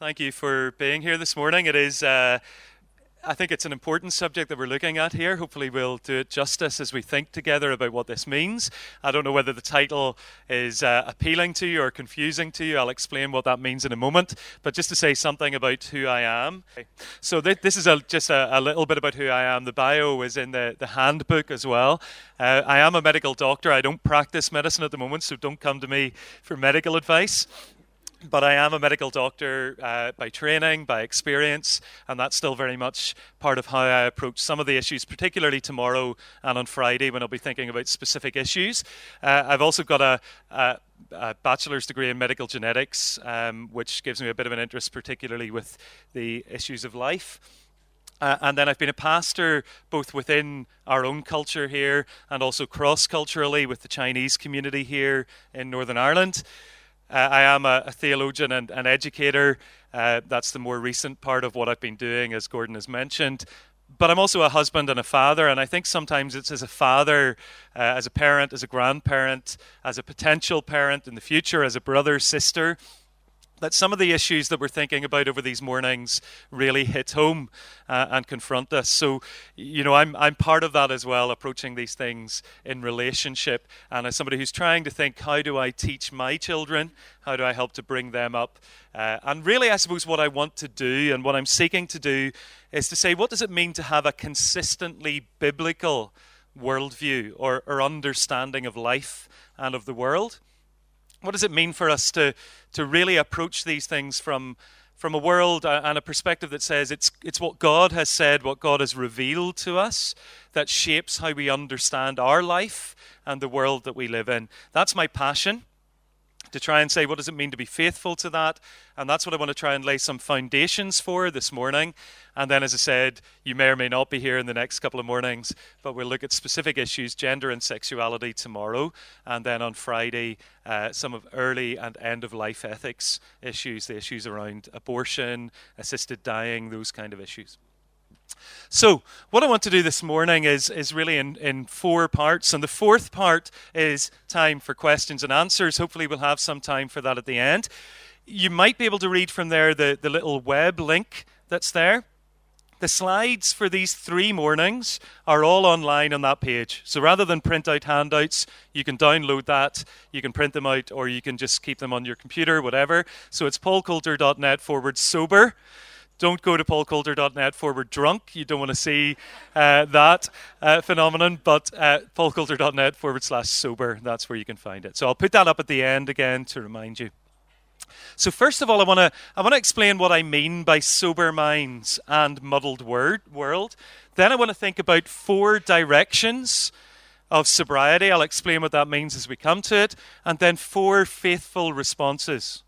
Thank you for being here this morning. It is, uh, I think it's an important subject that we're looking at here. Hopefully, we'll do it justice as we think together about what this means. I don't know whether the title is uh, appealing to you or confusing to you. I'll explain what that means in a moment. But just to say something about who I am. So, th- this is a, just a, a, little bit about who I am. The bio is in the, the handbook as well. Uh, I am a medical doctor. I don't practice medicine at the moment, so don't come to me for medical advice but I am a medical doctor uh, by training, by experience, and that's still very much part of how I approach some of the issues, particularly tomorrow and on Friday when I'll be thinking about specific issues. Uh, I've also got a, a, a, bachelor's degree in medical genetics, um, which gives me a bit of an interest, particularly with the issues of life. Uh, and then I've been a pastor both within our own culture here and also cross culturally with the Chinese community here in Northern Ireland. Uh, I am a, a theologian and an educator. Uh, that's the more recent part of what I've been doing, as Gordon has mentioned. But I'm also a husband and a father, and I think sometimes it's as a father, uh, as a parent, as a grandparent, as a potential parent in the future, as a brother, sister, that some of the issues that we're thinking about over these mornings really hit home uh, and confront us. So, you know, I'm, I'm part of that as well, approaching these things in relationship. And as somebody who's trying to think, how do I teach my children? How do I help to bring them up? Uh, and really, I suppose what I want to do and what I'm seeking to do is to say, what does it mean to have a consistently biblical worldview or, or understanding of life and of the world? What does it mean for us to to really approach these things from from a world uh, and a perspective that says it's it's what God has said, what God has revealed to us that shapes how we understand our life and the world that we live in. That's my passion to try and say, what does it mean to be faithful to that? And that's what I want to try and lay some foundations for this morning. And then, as I said, you may or may not be here in the next couple of mornings, but we'll look at specific issues, gender and sexuality tomorrow. And then on Friday, uh, some of early and end of life ethics issues, the issues around abortion, assisted dying, those kind of issues. So, what I want to do this morning is, is really in, in four parts. And the fourth part is time for questions and answers. Hopefully, we'll have some time for that at the end. You might be able to read from there the, the little web link that's there. The slides for these three mornings are all online on that page. So rather than print out handouts, you can download that, you can print them out, or you can just keep them on your computer, whatever. So it's paulcoulter.net forward sober don't go to paulcoulter.net forward drunk. You don't want to see uh, that uh, phenomenon, but uh, paulcoulter.net forward slash sober. That's where you can find it. So I'll put that up at the end again to remind you. So first of all, I want to I want to explain what I mean by sober minds and muddled word world. Then I want to think about four directions of sobriety. I'll explain what that means as we come to it, and then four faithful responses.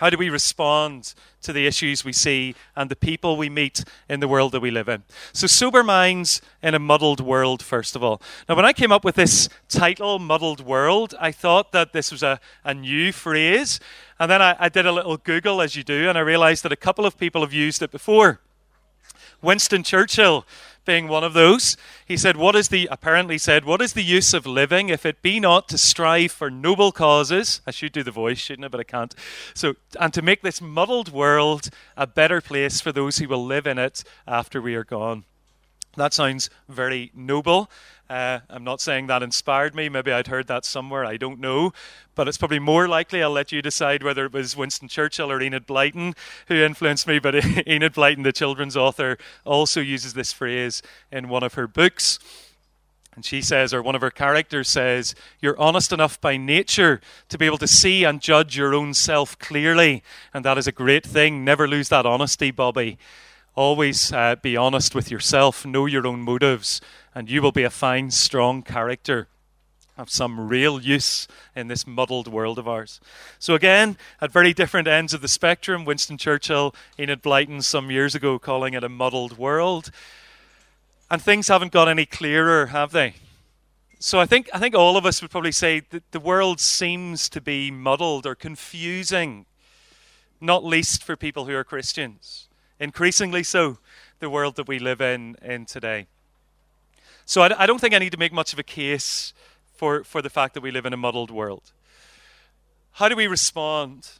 How do we respond to the issues we see and the people we meet in the world that we live in? So, sober minds in a muddled world, first of all. Now, when I came up with this title, Muddled World, I thought that this was a, a new phrase. And then I, I did a little Google, as you do, and I realized that a couple of people have used it before. Winston Churchill being one of those. He said, What is the, apparently said, What is the use of living if it be not to strive for noble causes? I should do the voice, shouldn't I? But I can't. So, and to make this muddled world a better place for those who will live in it after we are gone. That sounds very noble. Uh, I'm not saying that inspired me. Maybe I'd heard that somewhere. I don't know. But it's probably more likely I'll let you decide whether it was Winston Churchill or Enid Blyton who influenced me. But Enid Blyton, the children's author, also uses this phrase in one of her books. And she says, or one of her characters says, You're honest enough by nature to be able to see and judge your own self clearly. And that is a great thing. Never lose that honesty, Bobby. Always uh, be honest with yourself, know your own motives, and you will be a fine, strong character of some real use in this muddled world of ours. So, again, at very different ends of the spectrum, Winston Churchill, Enid Blyton, some years ago, calling it a muddled world. And things haven't got any clearer, have they? So I think I think all of us would probably say that the world seems to be muddled or confusing, not least for people who are Christians increasingly so, the world that we live in, in today. So I, I don't think I need to make much of a case for, for the fact that we live in a muddled world. How do we respond?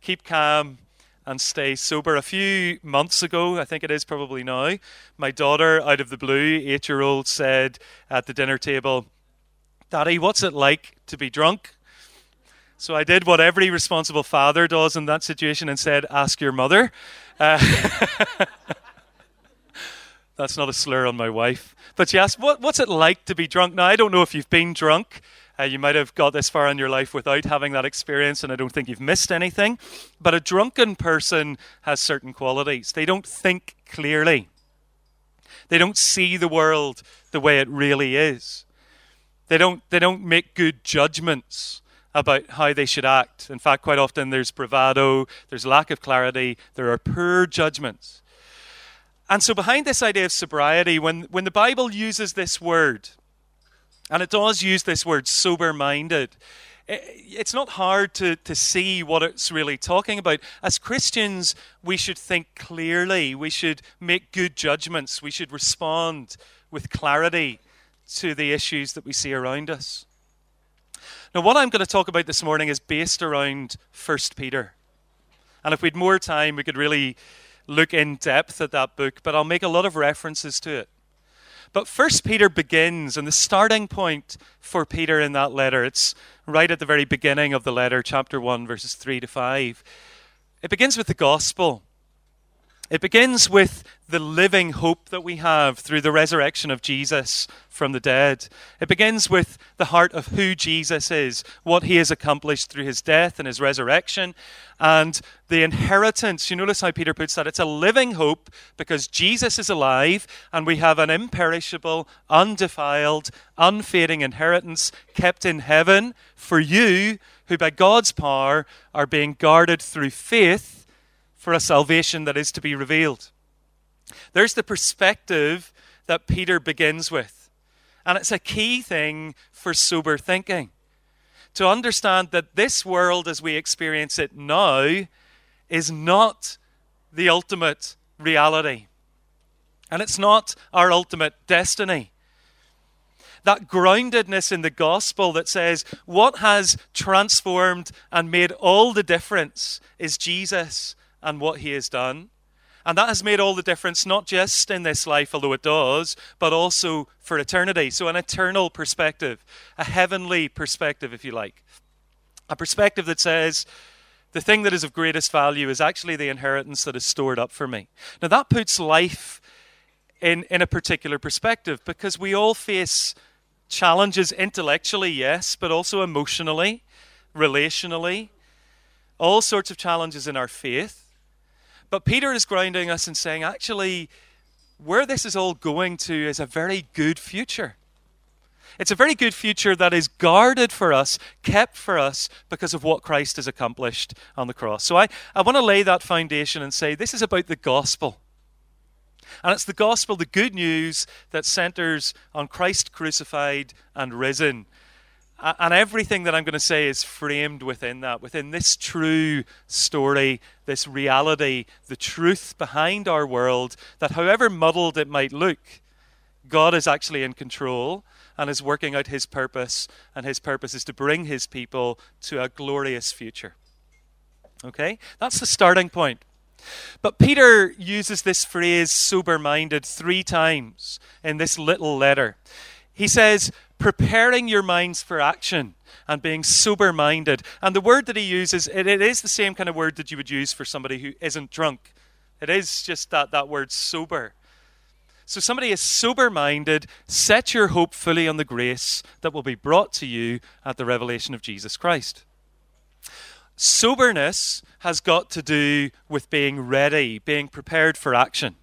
Keep calm and stay sober. A few months ago, I think it is probably now, my daughter, out of the blue, eight year old, said at the dinner table, Daddy, what's it like to be drunk? So I did what every responsible father does in that situation and said, Ask your mother. Uh, that's not a slur on my wife. But she asked, what, What's it like to be drunk? Now, I don't know if you've been drunk. Uh, you might have got this far in your life without having that experience, and I don't think you've missed anything. But a drunken person has certain qualities. They don't think clearly, they don't see the world the way it really is. They don't, they don't make good judgments about how they should act. In fact, quite often there's bravado, there's lack of clarity, there are poor judgments. And so, behind this idea of sobriety, when, when the Bible uses this word, and it does use this word sober minded, it's not hard to, to see what it's really talking about. As Christians, we should think clearly, we should make good judgments, we should respond with clarity to the issues that we see around us. Now, what I'm going to talk about this morning is based around 1 Peter. And if we had more time, we could really look in depth at that book, but I'll make a lot of references to it. But First Peter begins, and the starting point for Peter in that letter, it's right at the very beginning of the letter, chapter 1, verses 3 to 5. It begins with the gospel. It begins with the living hope that we have through the resurrection of Jesus from the dead. It begins with the heart of who Jesus is, what he has accomplished through his death and his resurrection, and the inheritance. You notice how Peter puts that? It's a living hope because Jesus is alive and we have an imperishable, undefiled, unfading inheritance kept in heaven for you who by God's power are being guarded through faith for a salvation that is to be revealed. There's the perspective that Peter begins with. And it's a key thing for sober thinking. To understand that this world as we experience it now is not the ultimate reality. And it's not our ultimate destiny. That groundedness in the gospel that says what has transformed and made all the difference is Jesus and what he has done. And that has made all the difference, not just in this life, although it does, but also for eternity. So, an eternal perspective, a heavenly perspective, if you like. A perspective that says, the thing that is of greatest value is actually the inheritance that is stored up for me. Now, that puts life in, in a particular perspective because we all face challenges intellectually, yes, but also emotionally, relationally, all sorts of challenges in our faith. But Peter is grounding us and saying, actually, where this is all going to is a very good future. It's a very good future that is guarded for us, kept for us, because of what Christ has accomplished on the cross. So I, I want to lay that foundation and say this is about the gospel. And it's the gospel, the good news that centers on Christ crucified and risen and everything that I'm going to say is framed within that, within this true story, this reality, the truth behind our world, that however muddled it might look, God is actually in control and is working out his purpose, and his purpose is to bring his people to a glorious future. Okay? That's the starting point. But Peter uses this phrase sober minded three times in this little letter. He says, preparing your minds for action and being sober minded. And the word that he uses, it, it is the same kind of word that you would use for somebody who isn't drunk. It is just that, that word sober. So somebody is sober minded, set your hope fully on the grace that will be brought to you at the revelation of Jesus Christ. Soberness has got to do with being ready, being prepared for action.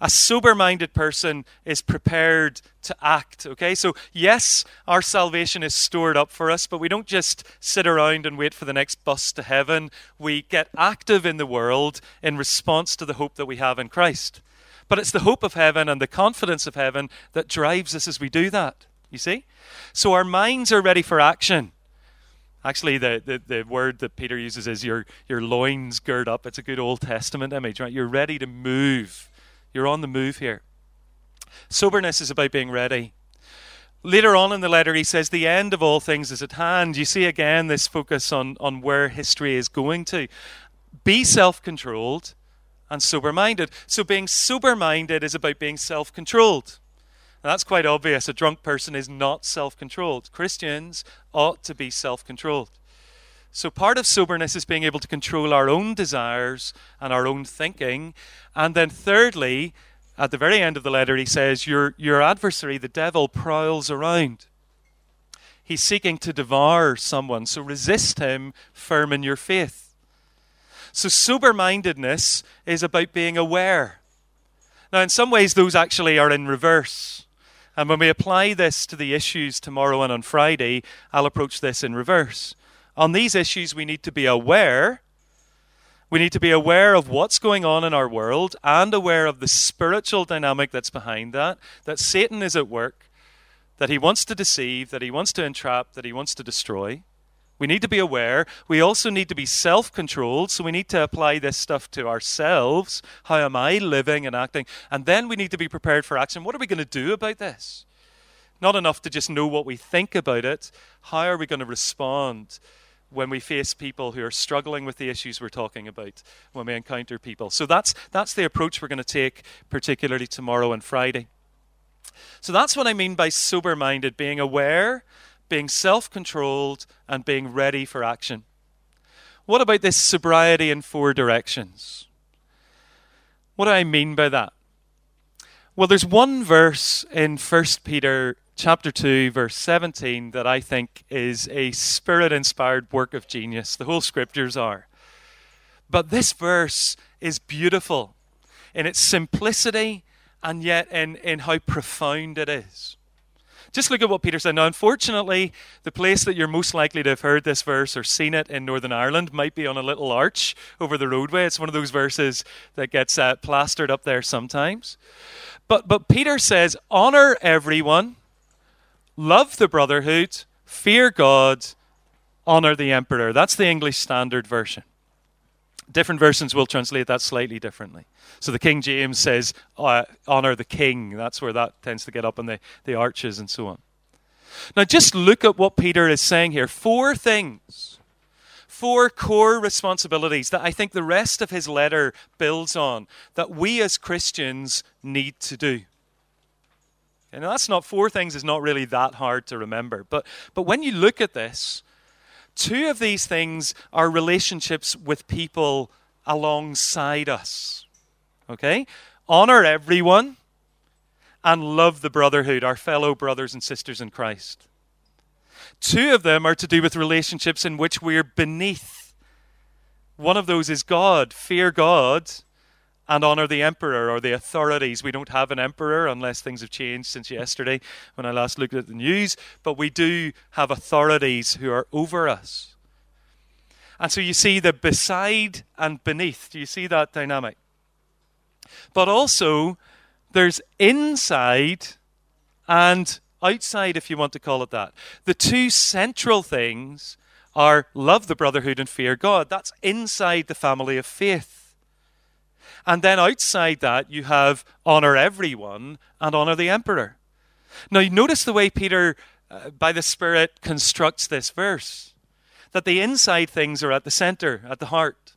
A sober minded person is prepared to act. Okay, so yes, our salvation is stored up for us, but we don't just sit around and wait for the next bus to heaven. We get active in the world in response to the hope that we have in Christ. But it's the hope of heaven and the confidence of heaven that drives us as we do that. You see? So our minds are ready for action. Actually, the, the, the word that Peter uses is your, your loins gird up. It's a good Old Testament image, right? You're ready to move you're on the move here. Soberness is about being ready. Later on in the letter, he says, The end of all things is at hand. You see again this focus on, on where history is going to. be self controlled, and sober minded. So being sober minded is about being self controlled. That's quite obvious. A drunk person is not self controlled. Christians ought to be self controlled. So, part of soberness is being able to control our own desires and our own thinking. And then, thirdly, at the very end of the letter, he says, Your, your adversary, the devil, prowls around. He's seeking to devour someone. So, resist him firm in your faith. So, sober mindedness is about being aware. Now, in some ways, those actually are in reverse. And when we apply this to the issues tomorrow and on Friday, I'll approach this in reverse. On these issues, we need to be aware. We need to be aware of what's going on in our world and aware of the spiritual dynamic that's behind that, that Satan is at work, that he wants to deceive, that he wants to entrap, that he wants to destroy. We need to be aware. We also need to be self controlled. So we need to apply this stuff to ourselves. How am I living and acting? And then we need to be prepared for action. What are we going to do about this? Not enough to just know what we think about it. How are we going to respond when we face people who are struggling with the issues we're talking about, when we encounter people? So that's, that's the approach we're going to take, particularly tomorrow and Friday. So that's what I mean by sober minded, being aware being self controlled, and being ready for action. What about this sobriety in four directions? What do I mean by that? Well, there's one verse in 1 Peter chapter 2 verse 17 that I think is a spirit inspired work of genius. The whole scriptures are. But this verse is beautiful in its simplicity and yet in, in how profound it is. Just look at what Peter said. Now, unfortunately, the place that you're most likely to have heard this verse or seen it in Northern Ireland might be on a little arch over the roadway. It's one of those verses that gets uh, plastered up there sometimes. But, but Peter says, honor everyone, love the brotherhood, fear God, honor the emperor. That's the English Standard Version. Different versions will translate that slightly differently. So the King James says, uh, honor the king. That's where that tends to get up in the, the arches and so on. Now, just look at what Peter is saying here. Four things, four core responsibilities that I think the rest of his letter builds on that we as Christians need to do. And that's not four things is not really that hard to remember. But, but when you look at this, two of these things are relationships with people alongside us. Okay? Honor everyone and love the brotherhood, our fellow brothers and sisters in Christ. Two of them are to do with relationships in which we're beneath. One of those is God, fear God, and honor the emperor or the authorities. We don't have an emperor unless things have changed since yesterday when I last looked at the news, but we do have authorities who are over us. And so you see the beside and beneath. Do you see that dynamic? But also, there's inside and outside, if you want to call it that. The two central things are love the brotherhood and fear God. That's inside the family of faith. And then outside that, you have honor everyone and honor the emperor. Now, you notice the way Peter, uh, by the Spirit, constructs this verse that the inside things are at the center, at the heart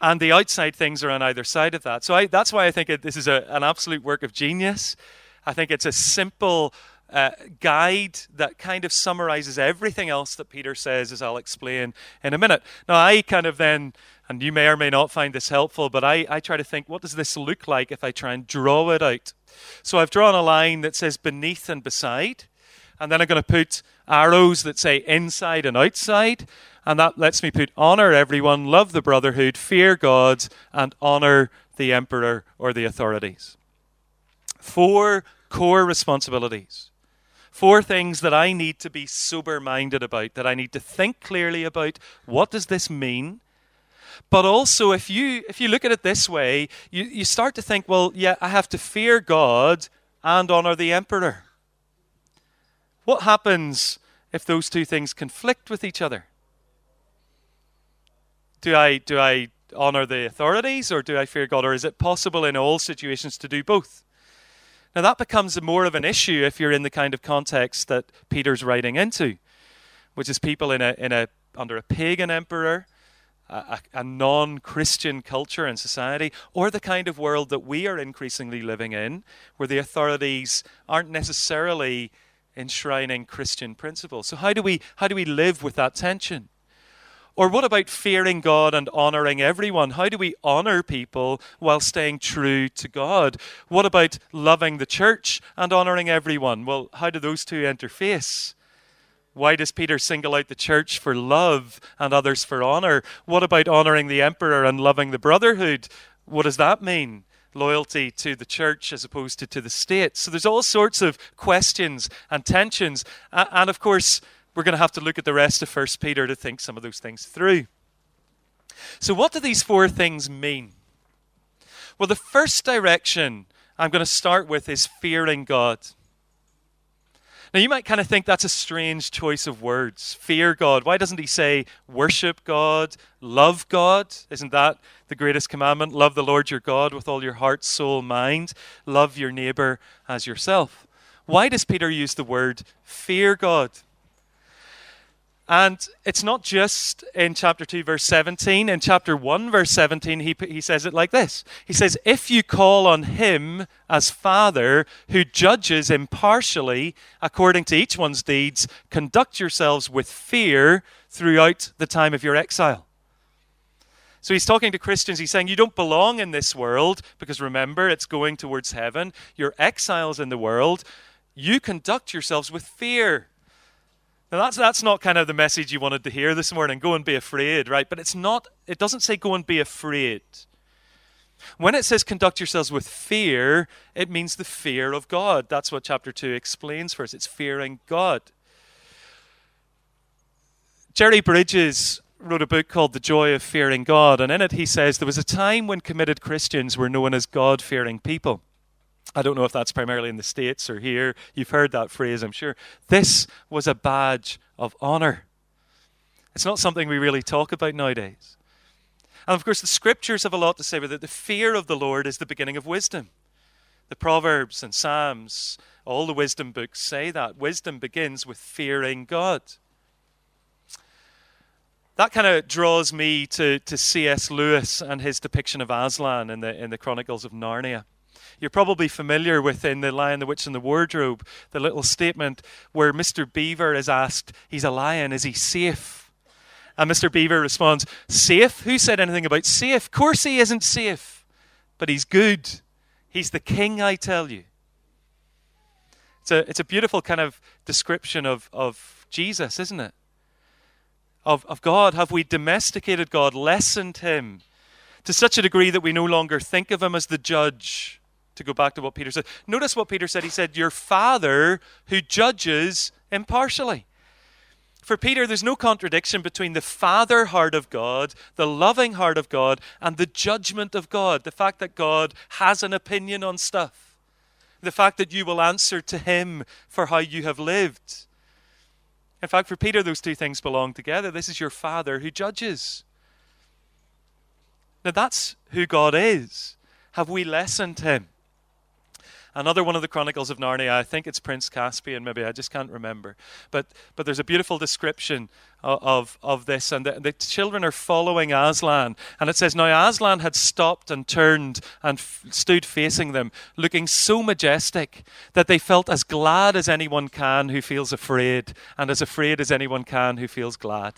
and the outside things are on either side of that. So I, that's why I think it, this is a, an absolute work of genius. I think it's a simple uh, guide that kind of summarizes everything else that Peter says, as I'll explain in a minute. Now, I kind of then, and you may or may not find this helpful, but I, I try to think, what does this look like if I try and draw it out? So I've drawn a line that says beneath and beside, and then I'm going to put arrows that say inside and outside. And that lets me put honor everyone, love the brotherhood, fear God, and honor the emperor or the authorities. Four core responsibilities. Four things that I need to be sober minded about, that I need to think clearly about. What does this mean? But also, if you, if you look at it this way, you, you start to think, well, yeah, I have to fear God and honor the emperor. What happens if those two things conflict with each other? do I do I honor the authorities or do I fear God? Or is it possible in all situations to do both? Now that becomes more of an issue if you're in the kind of context that Peter's writing into, which is people in a in a under a pagan emperor, a, a non Christian culture and society, or the kind of world that we are increasingly living in, where the authorities aren't necessarily enshrining Christian principles. So, how do we, how do we live with that tension? Or what about fearing God and honoring everyone? How do we honor people while staying true to God? What about loving the church and honoring everyone? Well, how do those two interface? Why does Peter single out the church for love and others for honor? What about honoring the emperor and loving the brotherhood? What does that mean? Loyalty to the church as opposed to to the state. So there's all sorts of questions and tensions. And of course, we're going to have to look at the rest of First Peter to think some of those things through. So, what do these four things mean? Well, the first direction I'm going to start with is fearing God. Now, you might kind of think that's a strange choice of words. Fear God. Why doesn't he say worship God, love God? Isn't that the greatest commandment? Love the Lord your God with all your heart, soul, mind. Love your neighbor as yourself. Why does Peter use the word fear God? And it's not just in chapter 2, verse 17. In chapter 1, verse 17, he, he says it like this He says, If you call on him as Father, who judges impartially according to each one's deeds, conduct yourselves with fear throughout the time of your exile. So he's talking to Christians. He's saying, You don't belong in this world because remember, it's going towards heaven. You're exiles in the world. You conduct yourselves with fear. Now that's that's not kind of the message you wanted to hear this morning. Go and be afraid, right? But it's not. It doesn't say go and be afraid. When it says conduct yourselves with fear, it means the fear of God. That's what chapter 2 explains for us. It's fearing God. Jerry Bridges wrote a book called The Joy of Fearing God, and in it he says there was a time when committed Christians were known as God fearing people. I don't know if that's primarily in the States or here. You've heard that phrase, I'm sure. This was a badge of honor. It's not something we really talk about nowadays. And of course, the scriptures have a lot to say about it. The fear of the Lord is the beginning of wisdom. The Proverbs and Psalms, all the wisdom books say that. Wisdom begins with fearing God. That kind of draws me to, to C.S. Lewis and his depiction of Aslan in the, in the Chronicles of Narnia. You're probably familiar with in The Lion, the Witch, and the Wardrobe, the little statement where Mr. Beaver is asked, He's a lion, is he safe? And Mr. Beaver responds, Safe? Who said anything about safe? Of course he isn't safe, but he's good. He's the king, I tell you. It's a, it's a beautiful kind of description of, of Jesus, isn't it? Of, of God. Have we domesticated God, lessened him to such a degree that we no longer think of him as the judge, to go back to what Peter said. Notice what Peter said. He said, Your Father who judges impartially. For Peter, there's no contradiction between the Father heart of God, the loving heart of God, and the judgment of God. The fact that God has an opinion on stuff. The fact that you will answer to Him for how you have lived. In fact, for Peter, those two things belong together. This is your Father who judges. Now, that's who God is. Have we lessened Him? Another one of the Chronicles of Narnia, I think it's Prince Caspian, maybe, I just can't remember. But, but there's a beautiful description of, of, this, and the, the, children are following Aslan. And it says, Now Aslan had stopped and turned and f- stood facing them, looking so majestic that they felt as glad as anyone can who feels afraid, and as afraid as anyone can who feels glad.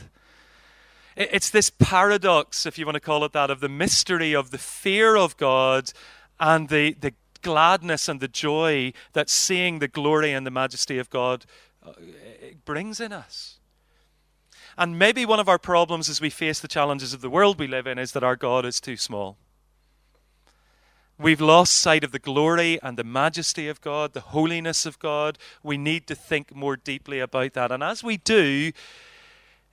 It's this paradox, if you want to call it that, of the mystery of the fear of God and the, the gladness and the joy that seeing the glory and the majesty of God uh, brings in us. And maybe one of our problems as we face the challenges of the world we live in is that our God is too small. We've lost sight of the glory and the majesty of God, the holiness of God. We need to think more deeply about that. And as we do,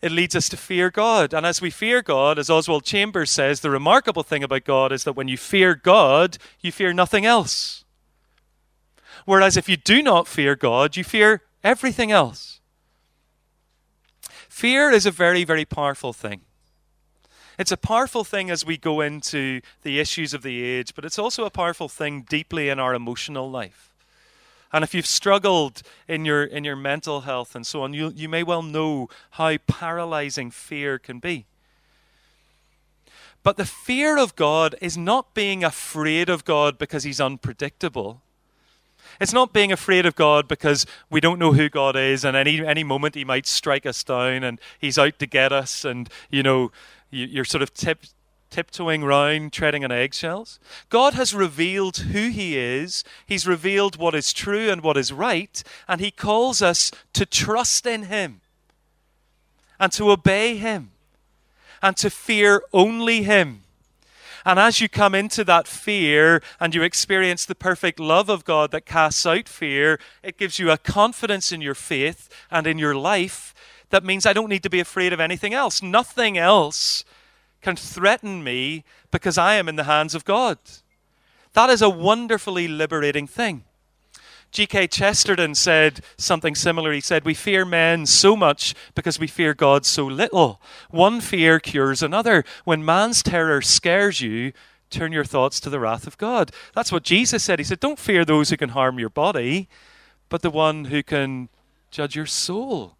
it leads us to fear God. And as we fear God, as Oswald Chambers says, the remarkable thing about God is that when you fear God, you fear nothing else. Whereas if you do not fear God, you fear everything else. Fear is a very, very powerful thing. It's a powerful thing as we go into the issues of the age, but it's also a powerful thing deeply in our emotional life. And if you've struggled in your in your mental health and so on, you you may well know how paralyzing fear can be. But the fear of God is not being afraid of God because he's unpredictable. It's not being afraid of God because we don't know who God is and any, any moment he might strike us down and he's out to get us and, you know, you, are sort of tip, tiptoeing round, treading on eggshells. God has revealed who He is, He's revealed what is true and what is right, and He calls us to trust in Him and to obey Him and to fear only Him. And as you come into that fear and you experience the perfect love of God that casts out fear, it gives you a confidence in your faith and in your life that means I don't need to be afraid of anything else. Nothing else can threaten me because I am in the hands of God. That is a wonderfully liberating thing. G.K. Chesterton said something similar. He said, We fear men so much because we fear God so little. One fear cures another. When man's terror scares you, turn your thoughts to the wrath of God. That's what Jesus said. He said, Don't fear those who can harm your body, but the one who can judge your soul.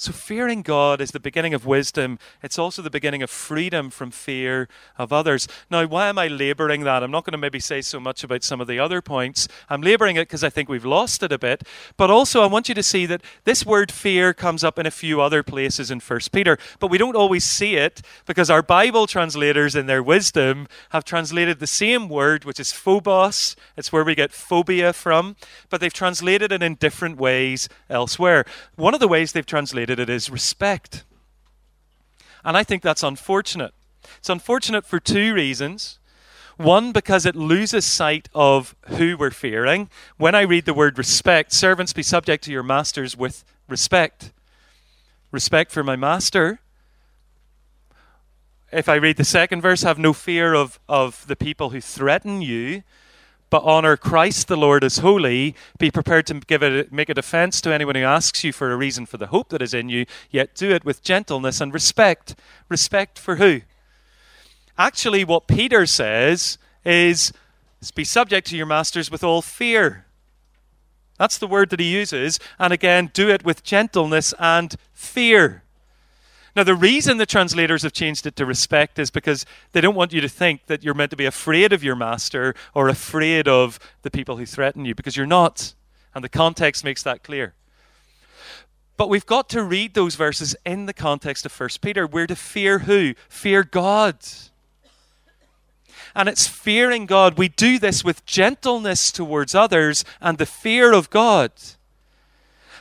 So, fearing God is the beginning of wisdom. It's also the beginning of freedom from fear of others. Now, why am I laboring that? I'm not going to maybe say so much about some of the other points. I'm laboring it because I think we've lost it a bit. But also, I want you to see that this word fear comes up in a few other places in 1 Peter. But we don't always see it because our Bible translators, in their wisdom, have translated the same word, which is phobos. It's where we get phobia from. But they've translated it in different ways elsewhere. One of the ways they've translated it as respect. And I think that's unfortunate. It's unfortunate for two reasons. One, because it loses sight of who we're fearing. When I read the word respect, servants be subject to your masters with respect. Respect for my master. If I read the second verse, have no fear of, of the people who threaten you but honor Christ the Lord as holy. Be prepared to give it, make a defense to anyone who asks you for a reason for the hope that is in you, yet do it with gentleness and respect. Respect for who? Actually, what Peter says is be subject to your masters with all fear. That's the word that he uses. And again, do it with gentleness and fear. Now, the reason the translators have changed it to respect is because they don't want you to think that you're meant to be afraid of your master or afraid of the people who threaten you, because you're not. And the context makes that clear. But we've got to read those verses in the context of 1 Peter. We're to fear who? Fear God. And it's fearing God. We do this with gentleness towards others and the fear of God.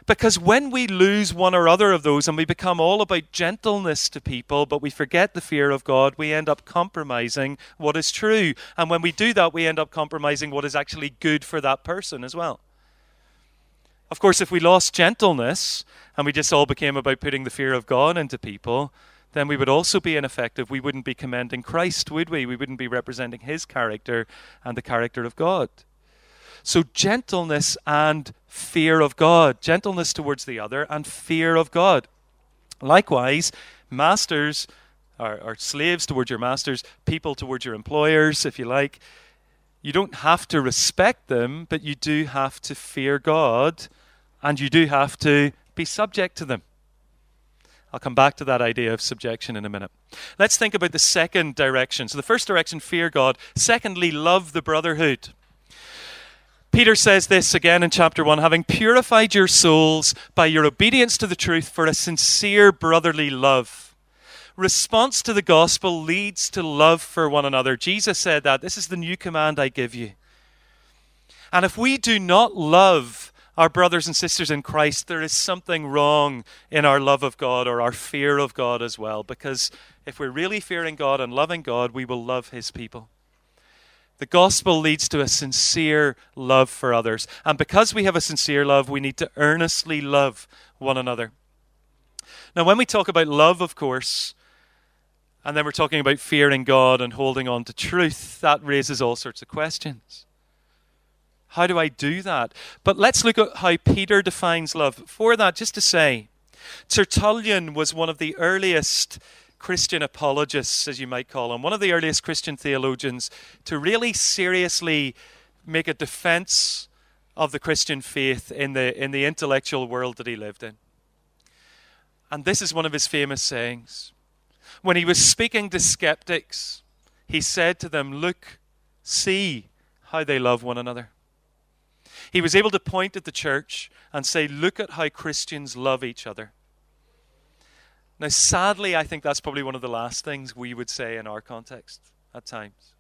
Because when we lose one or other of those and we become all about gentleness to people, but we forget the fear of God, we end up compromising what is true. And when we do that, we end up compromising what is actually good for that person as well. Of course, if we lost gentleness and we just all became about putting the fear of God into people, then we would also be ineffective. We wouldn't be commending Christ, would we? We wouldn't be representing his character and the character of God. So, gentleness and fear of God. Gentleness towards the other and fear of God. Likewise, masters or slaves towards your masters, people towards your employers, if you like. You don't have to respect them, but you do have to fear God and you do have to be subject to them. I'll come back to that idea of subjection in a minute. Let's think about the second direction. So, the first direction, fear God. Secondly, love the brotherhood. Peter says this again in chapter 1 having purified your souls by your obedience to the truth for a sincere brotherly love. Response to the gospel leads to love for one another. Jesus said that. This is the new command I give you. And if we do not love our brothers and sisters in Christ, there is something wrong in our love of God or our fear of God as well. Because if we're really fearing God and loving God, we will love His people. The gospel leads to a sincere love for others. And because we have a sincere love, we need to earnestly love one another. Now, when we talk about love, of course, and then we're talking about fearing God and holding on to truth, that raises all sorts of questions. How do I do that? But let's look at how Peter defines love. For that, just to say, Tertullian was one of the earliest Christian apologists, as you might call him, one of the earliest Christian theologians, to really seriously make a defense of the Christian faith in the, in the intellectual world that he lived in. And this is one of his famous sayings When he was speaking to skeptics, he said to them, Look, see how they love one another. He was able to point at the church and say, Look at how Christians love each other. Now, sadly, I think that's probably one of the last things we would say in our context at times.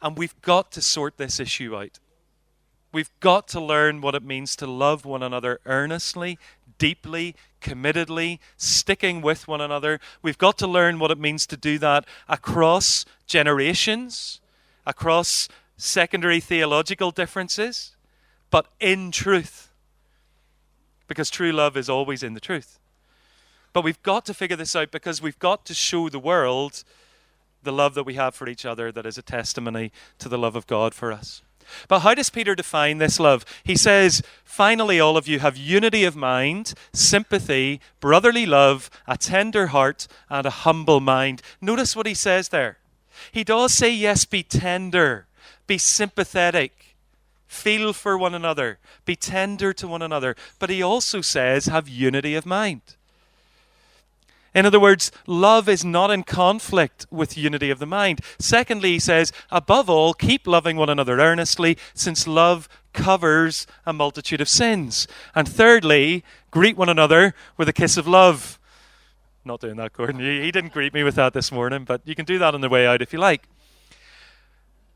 And we've got to sort this issue out. We've got to learn what it means to love one another earnestly, deeply, committedly, sticking with one another. We've got to learn what it means to do that across generations, across secondary theological differences, but in truth. Because true love is always in the truth. But we've got to figure this out because we've got to show the world the love that we have for each other that is a testimony to the love of God for us. But how does Peter define this love? He says, Finally, all of you have unity of mind, sympathy, brotherly love, a tender heart, and a humble mind. Notice what he says there. He does say, Yes, be tender, be sympathetic, feel for one another, be tender to one another. But he also says, Have unity of mind. In other words, love is not in conflict with unity of the mind. Secondly, he says, above all, keep loving one another earnestly, since love covers a multitude of sins. And thirdly, greet one another with a kiss of love. Not doing that, Gordon. He didn't greet me with that this morning, but you can do that on the way out if you like.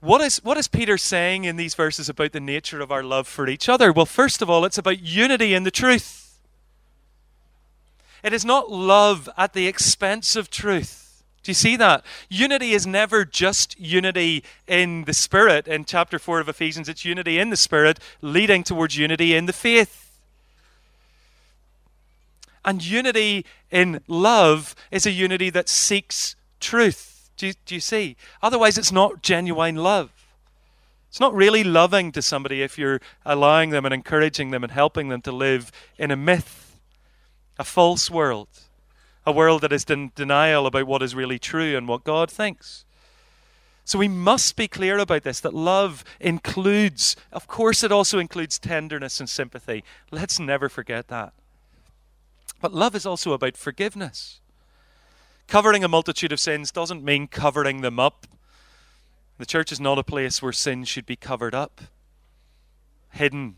What is, what is Peter saying in these verses about the nature of our love for each other? Well, first of all, it's about unity in the truth. It is not love at the expense of truth. Do you see that? Unity is never just unity in the Spirit. In chapter 4 of Ephesians, it's unity in the Spirit leading towards unity in the faith. And unity in love is a unity that seeks truth. Do you, do you see? Otherwise, it's not genuine love. It's not really loving to somebody if you're allowing them and encouraging them and helping them to live in a myth a false world, a world that is in denial about what is really true and what God thinks. So we must be clear about this that love includes, of course, it also includes tenderness and sympathy. Let's never forget that. But love is also about forgiveness. Covering a multitude of sins doesn't mean covering them up. The church is not a place where sin should be covered up, hidden,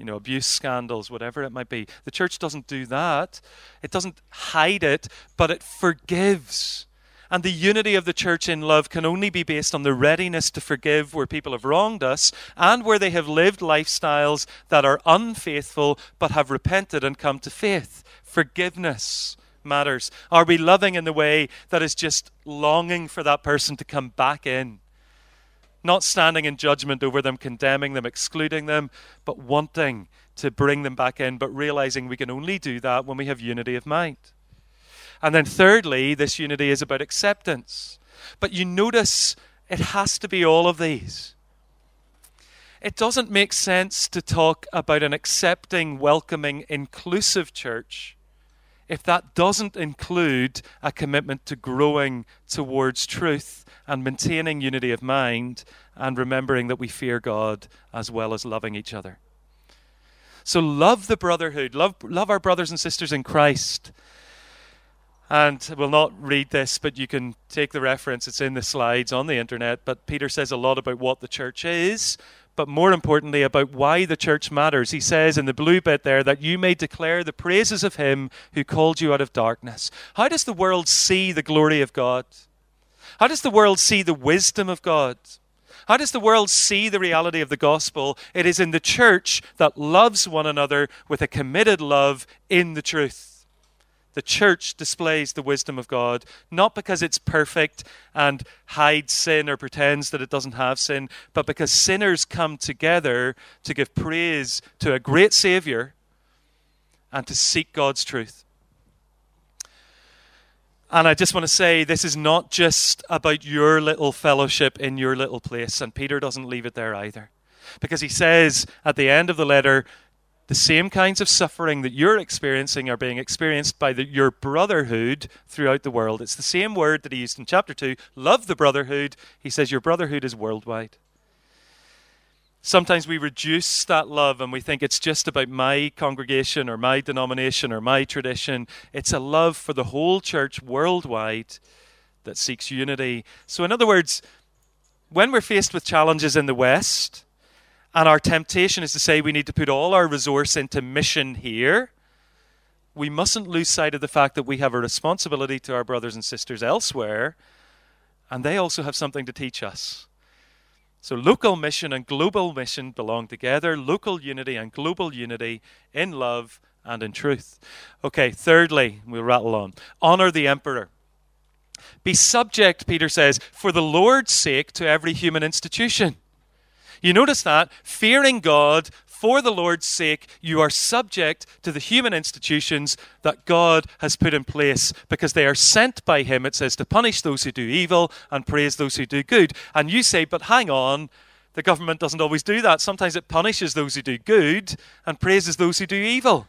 you know, abuse scandals, whatever it might be. The church doesn't do that. It doesn't hide it, but it forgives. And the unity of the church in love can only be based on the readiness to forgive where people have wronged us and where they have lived lifestyles that are unfaithful but have repented and come to faith. Forgiveness matters. Are we loving in the way that is just longing for that person to come back in? Not standing in judgment over them, condemning them, excluding them, but wanting to bring them back in, but realizing we can only do that when we have unity of mind. And then, thirdly, this unity is about acceptance. But you notice it has to be all of these. It doesn't make sense to talk about an accepting, welcoming, inclusive church if that doesn't include a commitment to growing towards truth and maintaining unity of mind and remembering that we fear God as well as loving each other. So love the brotherhood, love, love our brothers and sisters in Christ. And we'll not read this, but you can take the reference. It's in the slides on the internet. But Peter says a lot about what the church is but more importantly, about why the church matters. He says in the blue bit there that you may declare the praises of him who called you out of darkness. How does the world see the glory of God? How does the world see the wisdom of God? How does the world see the reality of the gospel? It is in the church that loves one another with a committed love in the truth. The church displays the wisdom of God, not because it's perfect and hides sin or pretends that it doesn't have sin, but because sinners come together to give praise to a great Savior and to seek God's truth. And I just want to say this is not just about your little fellowship in your little place, and Peter doesn't leave it there either. Because he says at the end of the letter, the same kinds of suffering that you're experiencing are being experienced by the, your brotherhood throughout the world. It's the same word that he used in chapter 2 love the brotherhood. He says your brotherhood is worldwide. Sometimes we reduce that love and we think it's just about my congregation or my denomination or my tradition. It's a love for the whole church worldwide that seeks unity. So, in other words, when we're faced with challenges in the West, and our temptation is to say we need to put all our resource into mission here, we mustn't lose sight of the fact that we have a responsibility to our brothers and sisters elsewhere, and they also have something to teach us. So, local mission and global mission belong together local unity and global unity in love and in truth. Okay, thirdly, we'll rattle on honor the emperor. Be subject, Peter says, for the Lord's sake to every human institution. You notice that? Fearing God for the Lord's sake, you are subject to the human institutions that God has put in place because they are sent by Him, it says, to punish those who do evil and praise those who do good. And you say, but hang on, the government doesn't always do that. Sometimes it punishes those who do good and praises those who do evil.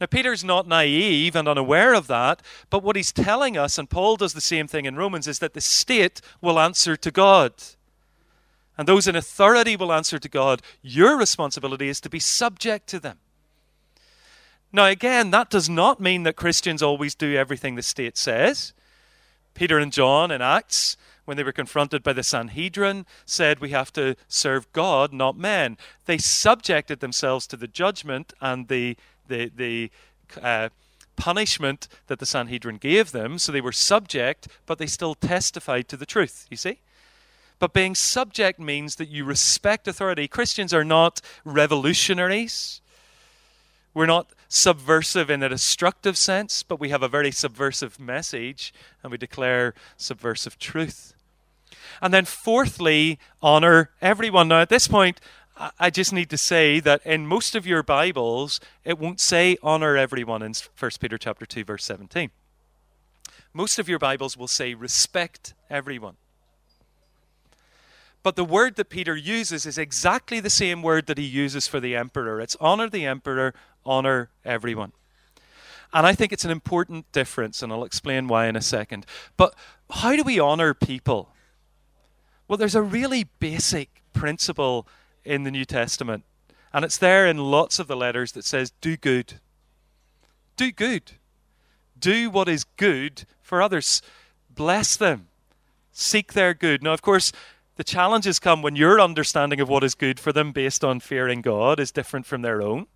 Now, Peter's not naive and unaware of that, but what he's telling us, and Paul does the same thing in Romans, is that the state will answer to God. And those in authority will answer to God. Your responsibility is to be subject to them. Now, again, that does not mean that Christians always do everything the state says. Peter and John in Acts, when they were confronted by the Sanhedrin, said we have to serve God, not men. They subjected themselves to the judgment and the the the uh, punishment that the Sanhedrin gave them. So they were subject, but they still testified to the truth. You see. But being subject means that you respect authority. Christians are not revolutionaries. We're not subversive in a destructive sense, but we have a very subversive message and we declare subversive truth. And then, fourthly, honor everyone. Now, at this point, I just need to say that in most of your Bibles, it won't say honor everyone in 1 Peter chapter 2 verse 17. Most of your Bibles will say respect everyone. But the word that Peter uses is exactly the same word that he uses for the emperor. It's honor the emperor, honor everyone. And I think it's an important difference, and I'll explain why in a second. But how do we honor people? Well, there's a really basic principle in the New Testament. And it's there in lots of the letters that says, do good. Do good. Do what is good for others. Bless them. Seek their good. Now, of course, the challenges come when your understanding of what is good for them based on fearing God is different from their own.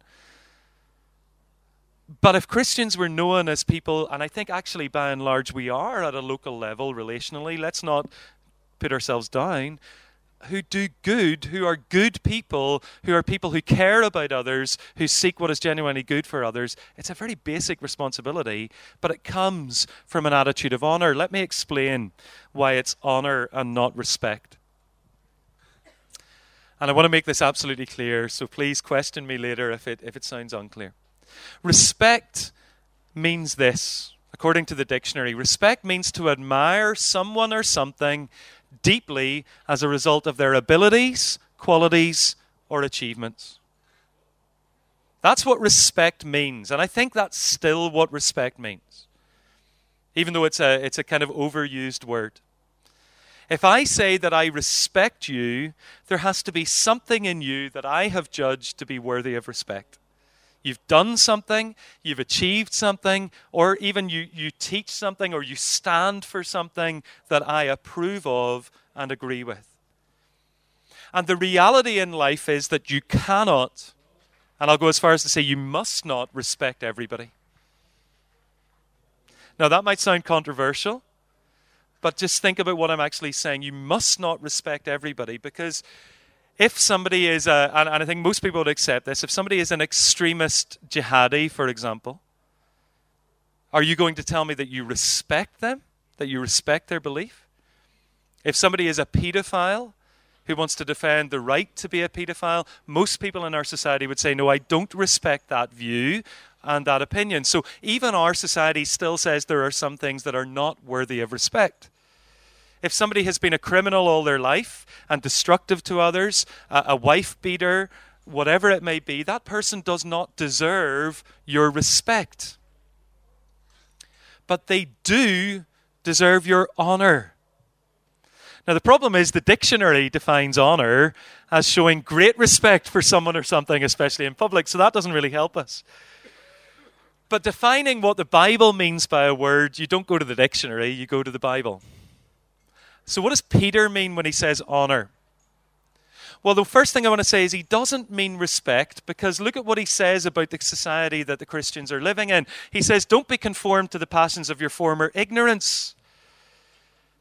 But if Christians were known as people, and I think actually by and large we are at a local level relationally, let's not put ourselves down who do good, who are good people, who are people who care about others, who seek what is genuinely good for others, it's a very basic responsibility, but it comes from an attitude of honor. Let me explain why it's honor and not respect. And I want to make this absolutely clear, so please question me later if it, if it sounds unclear. Respect means this, according to the dictionary respect means to admire someone or something deeply as a result of their abilities, qualities, or achievements. That's what respect means. And I think that's still what respect means, even though it's a, it's a kind of overused word. If I say that I respect you, there has to be something in you that I have judged to be worthy of respect. You've done something, you've achieved something, or even you, you teach something or you stand for something that I approve of and agree with. And the reality in life is that you cannot, and I'll go as far as to say you must not respect everybody. Now, that might sound controversial, but just think about what I'm actually saying. You must not respect everybody because if somebody is a, and, and I think most people would accept this, if somebody is an extremist jihadi, for example, are you going to tell me that you respect them, that you respect their belief? If somebody is a pedophile who wants to defend the right to be a pedophile, most people in our society would say, no, I don't respect that view and that opinion. So even our society still says there are some things that are not worthy of respect. If somebody has been a criminal all their life and destructive to others, a, a wife beater, whatever it may be, that person does not deserve your respect. But they do deserve your honor. Now, the problem is the dictionary defines honor as showing great respect for someone or something, especially in public, so that doesn't really help us. But defining what the Bible means by a word, you don't go to the dictionary, you go to the Bible. So, what does Peter mean when he says honor? Well, the first thing I want to say is he doesn't mean respect because look at what he says about the society that the Christians are living in. He says, Don't be conformed to the passions of your former ignorance.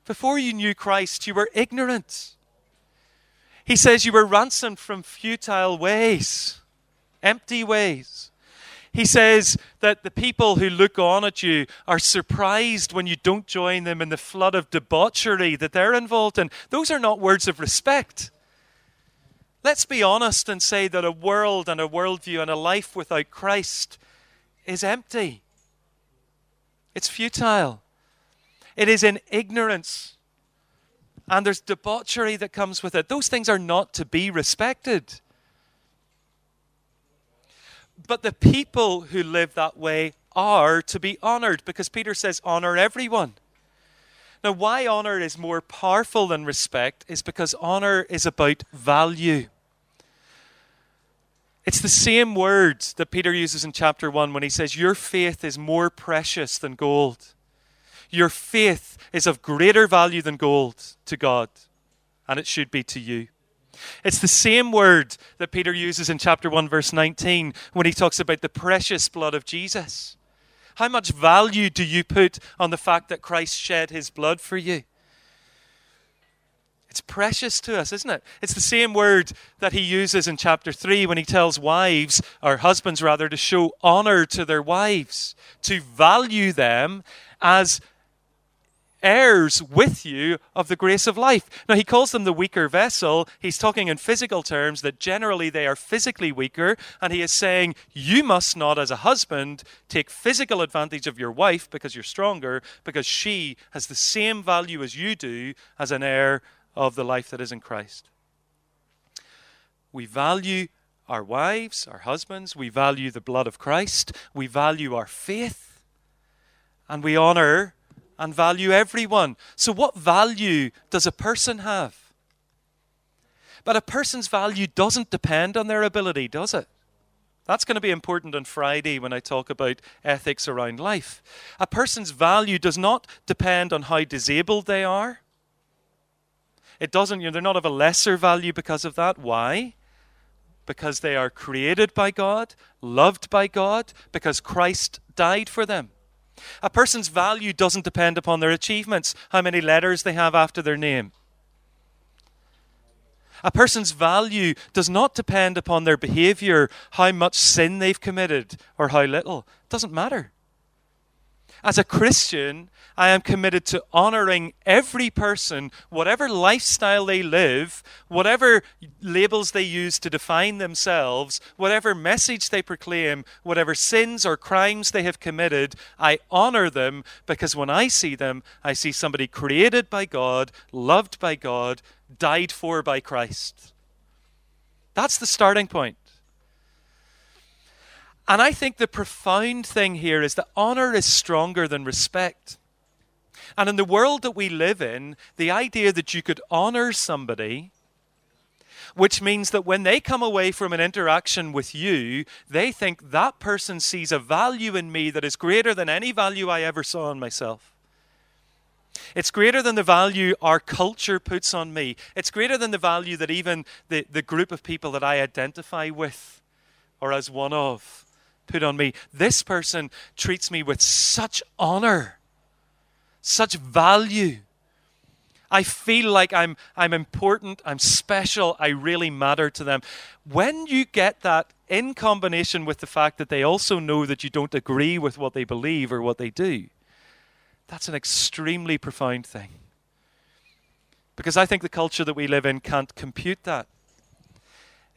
Before you knew Christ, you were ignorant. He says you were ransomed from futile ways, empty ways. He says that the people who look on at you are surprised when you don't join them in the flood of debauchery that they're involved in. Those are not words of respect. Let's be honest and say that a world and a worldview and a life without Christ is empty. It's futile. It is in ignorance. And there's debauchery that comes with it. Those things are not to be respected. But the people who live that way are to be honored because Peter says, honor everyone. Now, why honor is more powerful than respect is because honor is about value. It's the same words that Peter uses in chapter 1 when he says, Your faith is more precious than gold. Your faith is of greater value than gold to God, and it should be to you. It's the same word that Peter uses in chapter 1, verse 19, when he talks about the precious blood of Jesus. How much value do you put on the fact that Christ shed his blood for you? It's precious to us, isn't it? It's the same word that he uses in chapter 3 when he tells wives, or husbands rather, to show honor to their wives, to value them as heirs with you of the grace of life. Now, he calls them the weaker vessel. He's talking in physical terms that generally they are physically weaker, and he is saying, You must not, as a husband, take physical advantage of your wife because you're stronger, because she has the same value as you do as an heir of the life that is in Christ. We value our wives, our husbands, we value the blood of Christ, we value our faith, and we honor and value everyone. So, what value does a person have? But a person's value doesn't depend on their ability, does it? That's going to be important on Friday when I talk about ethics around life. A person's value does not depend on how disabled they are. It doesn't, you know, they're not of a lesser value because of that. Why? Because they are created by God, loved by God, because Christ died for them. A person's value doesn't depend upon their achievements, how many letters they have after their name. A person's value does not depend upon their behavior, how much sin they've committed, or how little. It doesn't matter. As a Christian, I am committed to honoring every person, whatever lifestyle they live, whatever labels they use to define themselves, whatever message they proclaim, whatever sins or crimes they have committed. I honor them because when I see them, I see somebody created by God, loved by God, died for by Christ. That's the starting point. And I think the profound thing here is that honor is stronger than respect. And in the world that we live in, the idea that you could honor somebody, which means that when they come away from an interaction with you, they think that person sees a value in me that is greater than any value I ever saw in myself. It's greater than the value our culture puts on me. It's greater than the value that even the, the group of people that I identify with or as one of put on me. This person treats me with such honor, such value. I feel like I'm, I'm important, I'm special, I really matter to them. When you get that in combination with the fact that they also know that you don't agree with what they believe or what they do, that's an extremely profound thing. Because I think the culture that we live in can't compute that.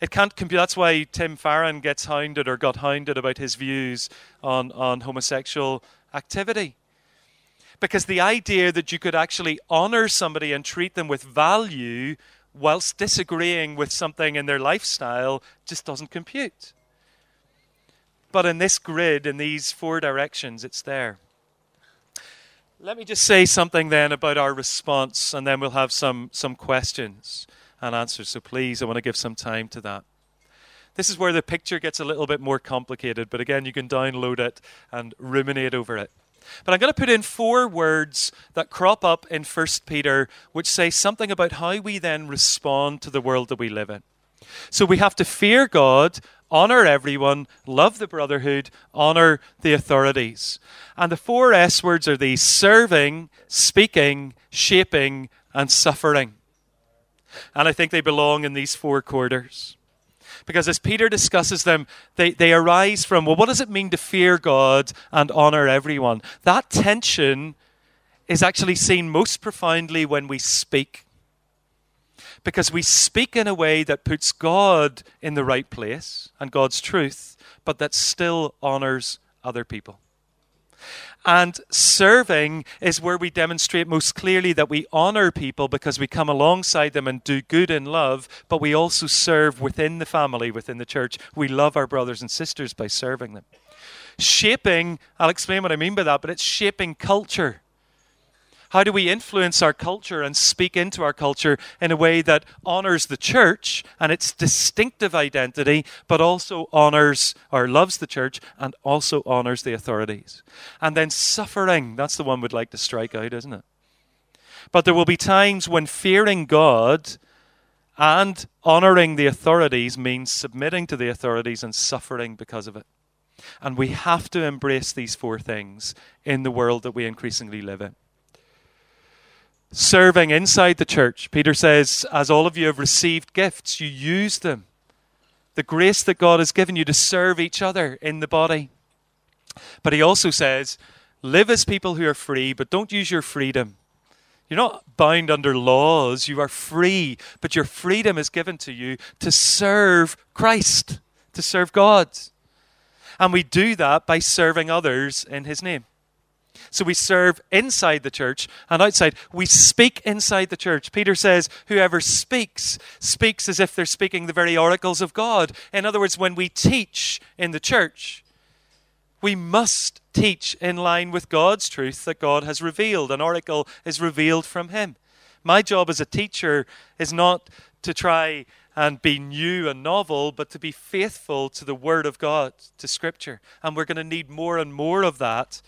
It can't compute. That's why Tim Farron gets hounded or got hounded about his views on, on homosexual activity. Because the idea that you could actually honor somebody and treat them with value whilst disagreeing with something in their lifestyle just doesn't compute. But in this grid, in these four directions, it's there. Let me just say something then about our response, and then we'll have some, some questions and answers. So please, I want to give some time to that. This is where the picture gets a little bit more complicated, but again, you can download it and ruminate over it. But I'm going to put in four words that crop up in 1 Peter, which say something about how we then respond to the world that we live in. So we have to fear God, honor everyone, love the brotherhood, honor the authorities. And the four S words are these serving, speaking, shaping, and suffering. And I think they belong in these four quarters. Because as Peter discusses them, they, they arise from, well, what does it mean to fear God and honor everyone? That tension is actually seen most profoundly when we speak. Because we speak in a way that puts God in the right place and God's truth, but that still honors other people. And serving is where we demonstrate most clearly that we honor people because we come alongside them and do good in love, but we also serve within the family, within the church. We love our brothers and sisters by serving them. Shaping, I'll explain what I mean by that, but it's shaping culture. How do we influence our culture and speak into our culture in a way that honors the church and its distinctive identity, but also honors or loves the church and also honors the authorities? And then suffering, that's the one we'd like to strike out, isn't it? But there will be times when fearing God and honoring the authorities means submitting to the authorities and suffering because of it. And we have to embrace these four things in the world that we increasingly live in serving inside the church. Peter says, As all of you have received gifts, you use them. The grace that God has given you to serve each other in the body. But he also says, Live as people who are free, but don't use your freedom. You're not bound under laws. You are free, but your freedom is given to you to serve Christ, to serve God. And we do that by serving others in his name. So we serve inside the church and outside. We speak inside the church. Peter says, Whoever speaks, speaks as if they're speaking the very oracles of God. In other words, when we teach in the church, we must teach in line with God's truth that God has revealed. An oracle is revealed from Him. My job as a teacher is not to try and be new and novel, but to be faithful to the Word of God, to Scripture. And we're going to need more and more of that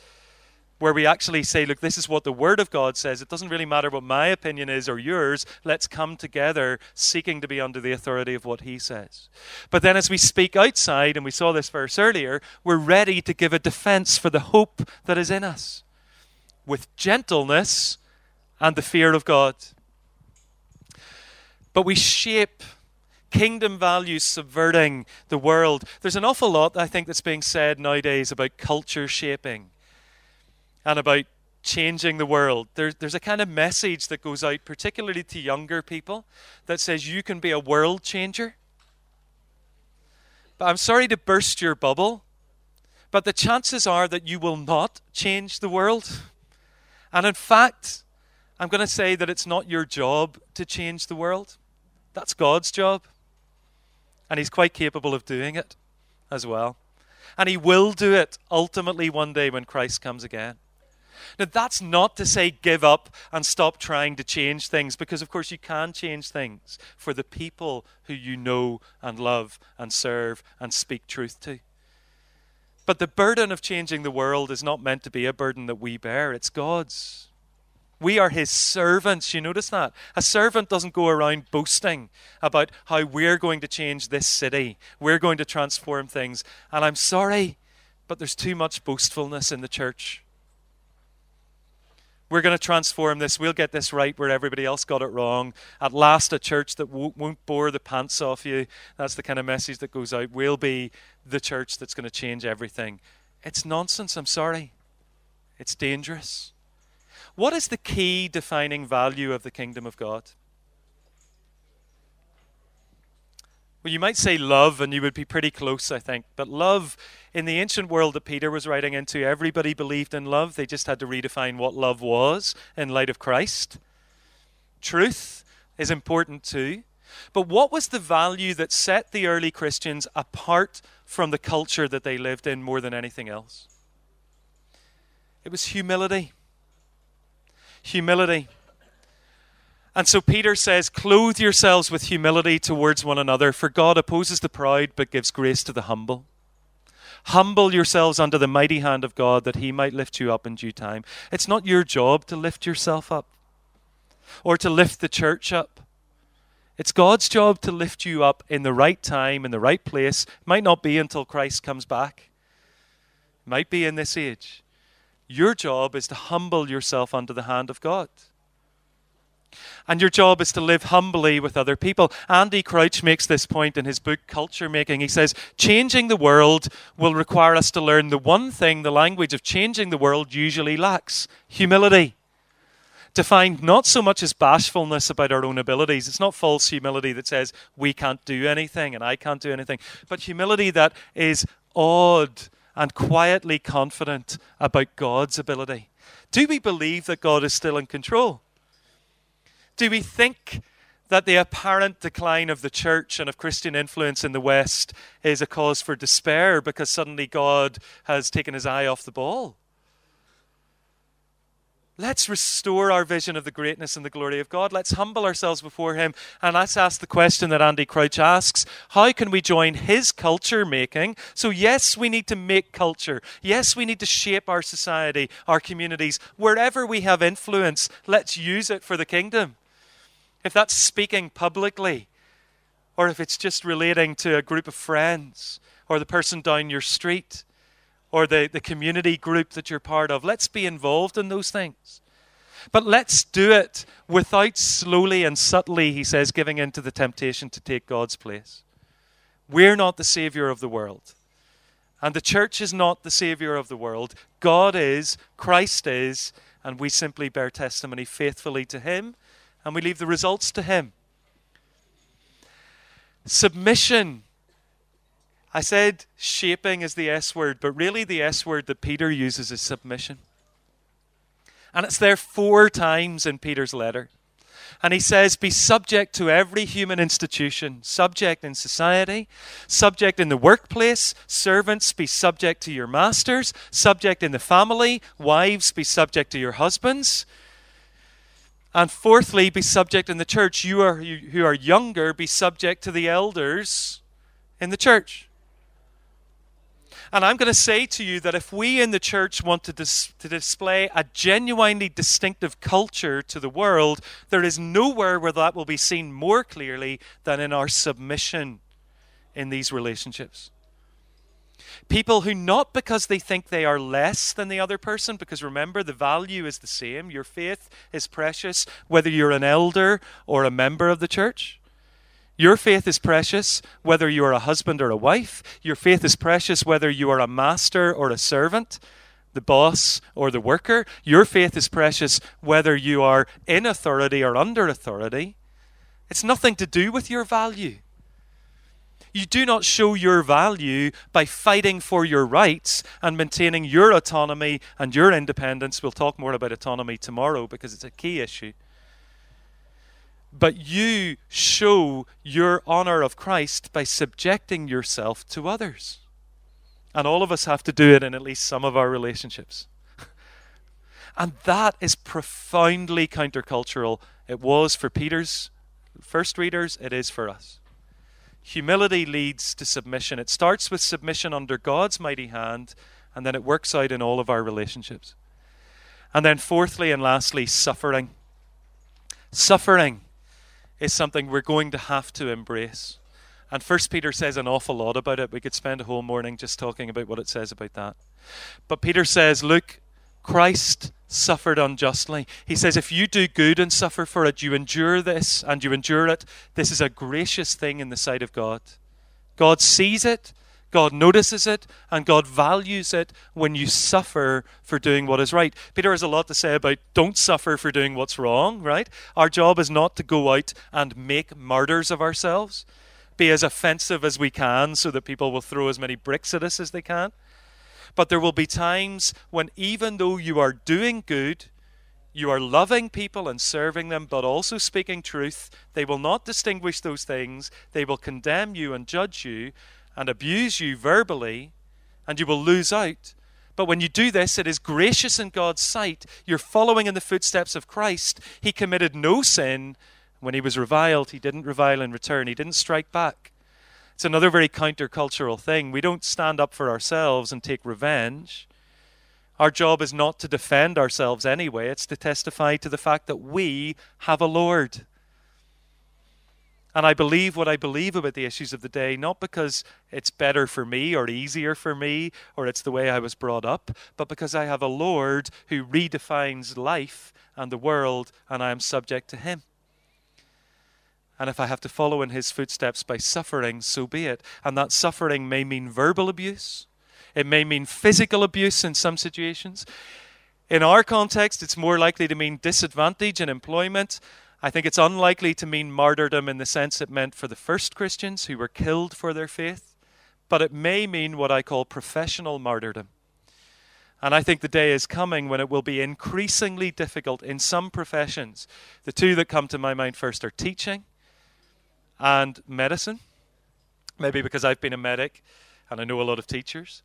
where we actually say, look, this is what the Word of God says. It doesn't really matter what my opinion is or yours. Let's come together seeking to be under the authority of what He says. But then as we speak outside, and we saw this verse earlier, we're ready to give a defense for the hope that is in us with gentleness and the fear of God. But we shape kingdom values subverting the world. There's an awful lot, I think, that's being said nowadays about culture shaping and about changing the world. There, there's a kind of message that goes out, particularly to younger people, that says you can be a world changer. But I'm sorry to burst your bubble, but the chances are that you will not change the world. And in fact, I'm going to say that it's not your job to change the world. That's God's job. And He's quite capable of doing it as well. And He will do it ultimately one day when Christ comes again. Now, that's not to say give up and stop trying to change things, because of course you can change things for the people who you know and love and serve and speak truth to. But the burden of changing the world is not meant to be a burden that we bear, it's God's. We are his servants. You notice that? A servant doesn't go around boasting about how we're going to change this city. We're going to transform things. And I'm sorry, but there's too much boastfulness in the church. We're going to transform this. We'll get this right where everybody else got it wrong. At last, a church that won't bore the pants off you. That's the kind of message that goes out. We'll be the church that's going to change everything. It's nonsense. I'm sorry. It's dangerous. What is the key defining value of the kingdom of God? Well, you might say love, and you would be pretty close, I think. But love, in the ancient world that Peter was writing into, everybody believed in love. They just had to redefine what love was in light of Christ. Truth is important too. But what was the value that set the early Christians apart from the culture that they lived in more than anything else? It was humility. humility. And so Peter says, Clothe yourselves with humility towards one another, for God opposes the proud but gives grace to the humble. Humble yourselves under the mighty hand of God that he might lift you up in due time. It's not your job to lift yourself up or to lift the church up. It's God's job to lift you up in the right time, in the right place. It might not be until Christ comes back, it might be in this age. Your job is to humble yourself under the hand of God. And your job is to live humbly with other people. Andy Crouch makes this point in his book, Culture Making. He says, Changing the world will require us to learn the one thing the language of changing the world usually lacks humility. Defined not so much as bashfulness about our own abilities. It's not false humility that says we can't do anything and I can't do anything, but humility that is awed and quietly confident about God's ability. Do we believe that God is still in control? Do we think that the apparent decline of the church and of Christian influence in the West is a cause for despair because suddenly God has taken his eye off the ball? Let's restore our vision of the greatness and the glory of God. Let's humble ourselves before Him and let's ask the question that Andy Crouch asks How can we join His culture making? So, yes, we need to make culture. Yes, we need to shape our society, our communities. Wherever we have influence, let's use it for the kingdom if that's speaking publicly, or if it's just relating to a group of friends, or the person down your street, or the, the community group that you're part of, let's be involved in those things. But let's do it without slowly and subtly, he says, giving in to the temptation to take God's place. We're not the Savior of the world. And the church is not the Savior of the world. God is, Christ is, and we simply bear testimony faithfully to Him and we leave the results to Him. Submission. I said shaping is the S word, but really the S word that Peter uses is submission. And it's there four times in Peter's letter. And he says, Be subject to every human institution, subject in society, subject in the workplace, servants, be subject to your masters, subject in the family, wives, be subject to your husbands. And fourthly, be subject in the church. You, are, you who are younger, be subject to the elders in the church. And I'm going to say to you that if we in the church want to, dis- to display a genuinely distinctive culture to the world, there is nowhere where that will be seen more clearly than in our submission in these relationships. People who, not because they think they are less than the other person, because remember, the value is the same. Your faith is precious, whether you're an elder or a member of the church. Your faith is precious whether you are a husband or a wife. Your faith is precious whether you are a master or a servant, the boss or the worker. Your faith is precious whether you are in authority or under authority. It's nothing to do with your value. You do not show your value by fighting for your rights and maintaining your autonomy and your independence. We'll talk more about autonomy tomorrow because it's a key issue. But you show your honor of Christ by subjecting yourself to others. And all of us have to do it in at least some of our relationships. and that is profoundly countercultural. It was for Peter's first readers, it is for us. Humility leads to submission. It starts with submission under God's mighty hand, and then it works out in all of our relationships. And then, fourthly and lastly, suffering. Suffering is something we're going to have to embrace. And First Peter says an awful lot about it. We could spend a whole morning just talking about what it says about that. But Peter says, look, Christ suffered unjustly. He says, if you do good and suffer for it, you endure this and you endure it. This is a gracious thing in the sight of God. God sees it, God notices it, and God values it when you suffer for doing what is right. Peter has a lot to say about don't suffer for doing what's wrong, right? Our job is not to go out and make martyrs of ourselves, be as offensive as we can so that people will throw as many bricks at us as they can. But there will be times when, even though you are doing good, you are loving people and serving them, but also speaking truth. They will not distinguish those things. They will condemn you and judge you and abuse you verbally, and you will lose out. But when you do this, it is gracious in God's sight. You're following in the footsteps of Christ. He committed no sin. When he was reviled, he didn't revile in return, he didn't strike back. It's another very countercultural thing. We don't stand up for ourselves and take revenge. Our job is not to defend ourselves anyway, it's to testify to the fact that we have a Lord. And I believe what I believe about the issues of the day, not because it's better for me or easier for me or it's the way I was brought up, but because I have a Lord who redefines life and the world and I am subject to Him. And if I have to follow in His footsteps by suffering, so be it. And that suffering may mean verbal abuse, it may mean physical abuse in some situations. In our context, it's more likely to mean disadvantage in employment I think it's unlikely to mean martyrdom in the sense it meant for the first Christians who were killed for their faith, but it may mean what I call professional martyrdom. And I think the day is coming when it will be increasingly difficult in some professions. The two that come to my mind first are teaching and medicine. Maybe because I've been a medic and I know a lot of teachers.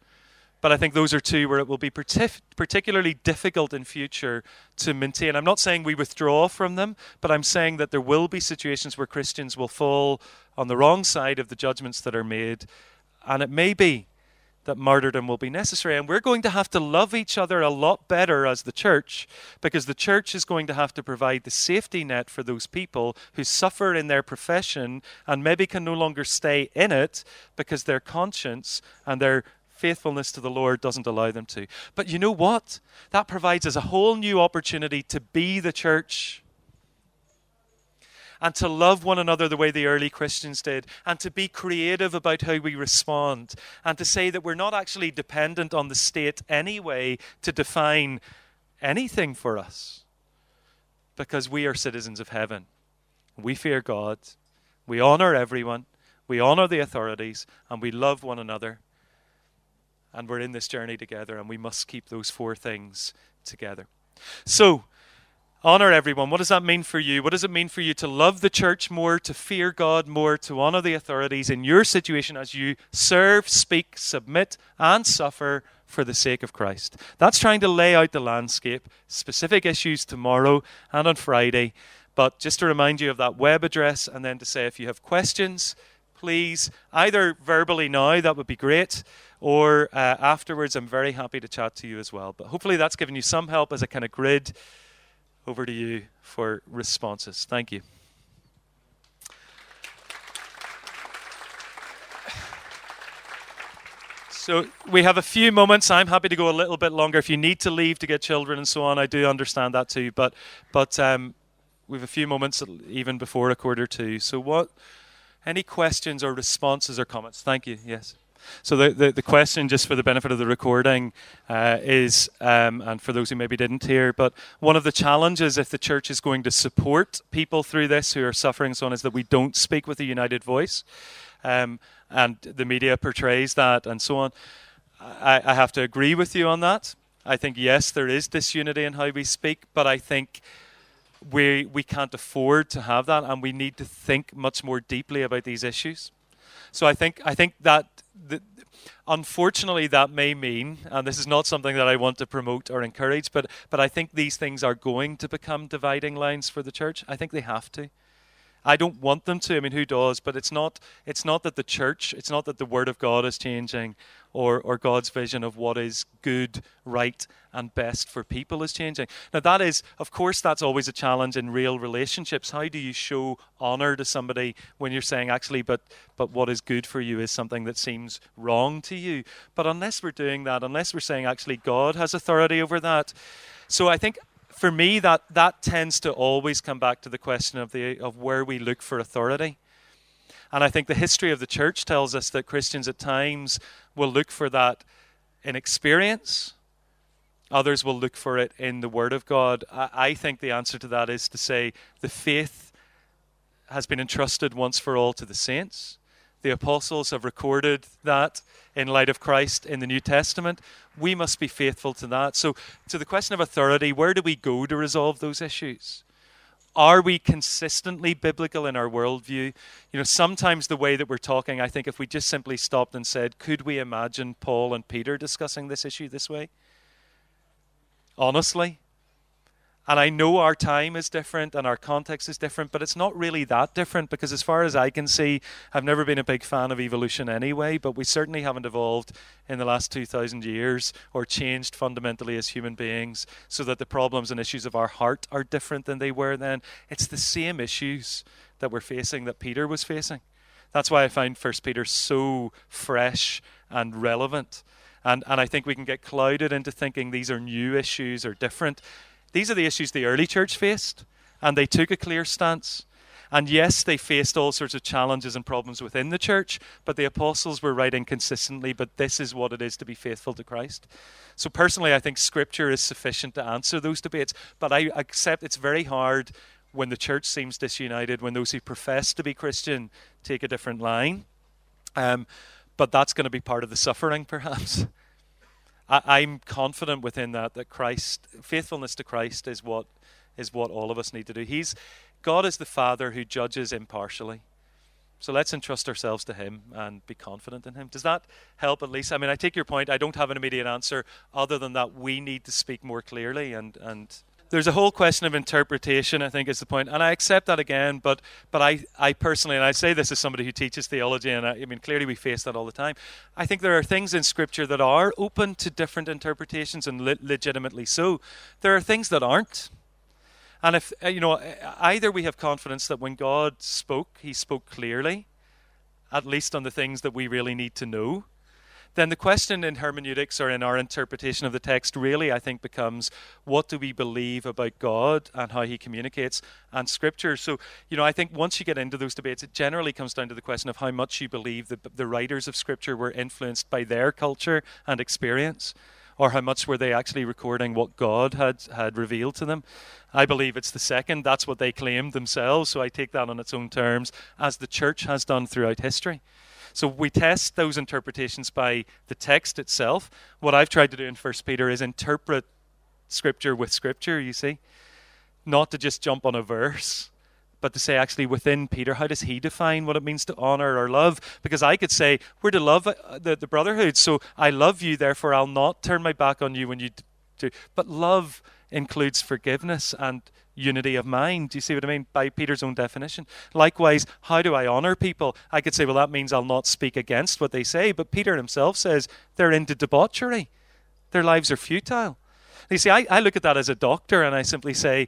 But I think those are two where it will be partic- particularly difficult in future to maintain. I'm not saying we withdraw from them, but I'm saying that there will be situations where Christians will fall on the wrong side of the judgments that are made. And it may be that martyrdom will be necessary. And we're going to have to love each other a lot better as the church because the church is going to have to provide the safety net for those people who suffer in their profession and maybe can no longer stay in it because their conscience and their faithfulness to the Lord doesn't allow them to. But you know what? That provides us a whole new opportunity to be the church and to love one another the way the early Christians did, and to be creative about how we respond, and to say that we're not actually dependent on the state anyway to define anything for us, because we are citizens of heaven. We fear God, we honor everyone, we honor the authorities, and we love one another and we're in this journey together, and we must keep those four things together. So, honor everyone. What does that mean for you? What does it mean for you to love the church more, to fear God more, to honor the authorities in your situation as you serve, speak, submit, and suffer for the sake of Christ? That's trying to lay out the landscape, specific issues tomorrow and on Friday. But just to remind you of that web address, and then to say if you have questions, please, either verbally now, that would be great or uh, afterwards, I'm very happy to chat to you as well. But hopefully, that's given you some help as a kind of grid. Over to you for responses. Thank you. So we have a few moments. I'm happy to go a little bit longer. If you need to leave to get children and so on, I do understand that too. But but um, we have a few moments even before a quarter two. So what? Any questions or responses or comments? Thank you. Yes. So the, the, the, question, just for the benefit of the recording, uh, is, um, and for those who maybe didn't hear, but one of the challenges if the church is going to support people through this who are suffering so on is that we don't speak with a united voice. Um, and the media portrays that and so on. I, I have to agree with you on that. I think, yes, there is disunity in how we speak, but I think we, we can't afford to have that, and we need to think much more deeply about these issues. So I think I think that the, unfortunately that may mean, and this is not something that I want to promote or encourage, but but I think these things are going to become dividing lines for the church. I think they have to. I don't want them to. I mean, who does? But it's not. It's not that the church. It's not that the word of God is changing, or or God's vision of what is good, right, and best for people is changing. Now, that is, of course, that's always a challenge in real relationships. How do you show honor to somebody when you're saying, actually, but but what is good for you is something that seems wrong to you? But unless we're doing that, unless we're saying, actually, God has authority over that. So I think for me, that, that tends to always come back to the question of, the, of where we look for authority. And I think the history of the church tells us that Christians at times will look for that in experience. Others will look for it in the Word of God. I, I think the answer to that is to say the faith has been entrusted once for all to the saints. The apostles have recorded that in light of Christ in the New Testament. We must be faithful to that. So, to the question of authority, where do we go to resolve those issues? Are we consistently biblical in our worldview? You know, sometimes the way that we're talking, I think if we just simply stopped and said, could we imagine Paul and Peter discussing this issue this way? honestly. And I know our time is different and our context is different, but it's not really that different because, as far as I can see, I've never been a big fan of evolution anyway, but we certainly haven't evolved in the last 2,000 years or changed fundamentally as human beings so that the problems and issues of our heart are different than they were then. It's the same issues that we're facing that Peter was facing. That's why I find First Peter so fresh and relevant. And, and I think we can get clouded into thinking these are new issues or different. These are the issues the early church faced, and they took a clear stance. And yes, they faced all sorts of challenges and problems within the church, but the apostles were writing consistently, but this is what it is to be faithful to Christ. So, personally, I think scripture is sufficient to answer those debates, but I accept it's very hard when the church seems disunited, when those who profess to be Christian take a different line. Um, but that's going to be part of the suffering, perhaps. I, am confident within that that Christ, faithfulness to Christ, is what is what all of us need to do. He's God is the Father who judges impartially. So let's entrust ourselves to Him and be confident in Him. Does that help at least? I mean, I take your point. I don't have an immediate answer other than that we need to speak more clearly and, and there's a whole question of interpretation, I think, is the. And I accept that again, but but I, I personally, and I say this as somebody who teaches theology, and I, I mean, clearly we face that all the time. I think there are things in Scripture that are open to different interpretations, and le- legitimately so. There are things that aren't. And if, uh, you know, either we have confidence that when God spoke, he spoke clearly, at least on the things that we really need to know then the question in hermeneutics or in our interpretation of the text really, I think, becomes what do we believe about God and how He communicates and Scripture? So, you know, I think once you get into those debates, it generally comes down to the question of how much you believe that the writers of Scripture were influenced by their culture and experience or how much were they actually recording what God had, had revealed to them. I believe it's the second. That's what they claimed themselves, so I take that on its own terms, as the church has done throughout history. So we test those interpretations by the text itself. What I've tried to do in First Peter is interpret Scripture with Scripture. You see, not to just jump on a verse, but to say actually within Peter, how does he define what it means to honor or love? Because I could say we're to love uh, the, the brotherhood, so I love you, therefore I'll not turn my back on you when you do. But love includes forgiveness and unity of mind. Do you see what I mean? By Peter's own definition. Likewise, how do I honor people? I could say, well, that means I'll not speak against what they say. But Peter himself says they're into debauchery, their lives are futile. You see, I, I look at that as a doctor and I simply say,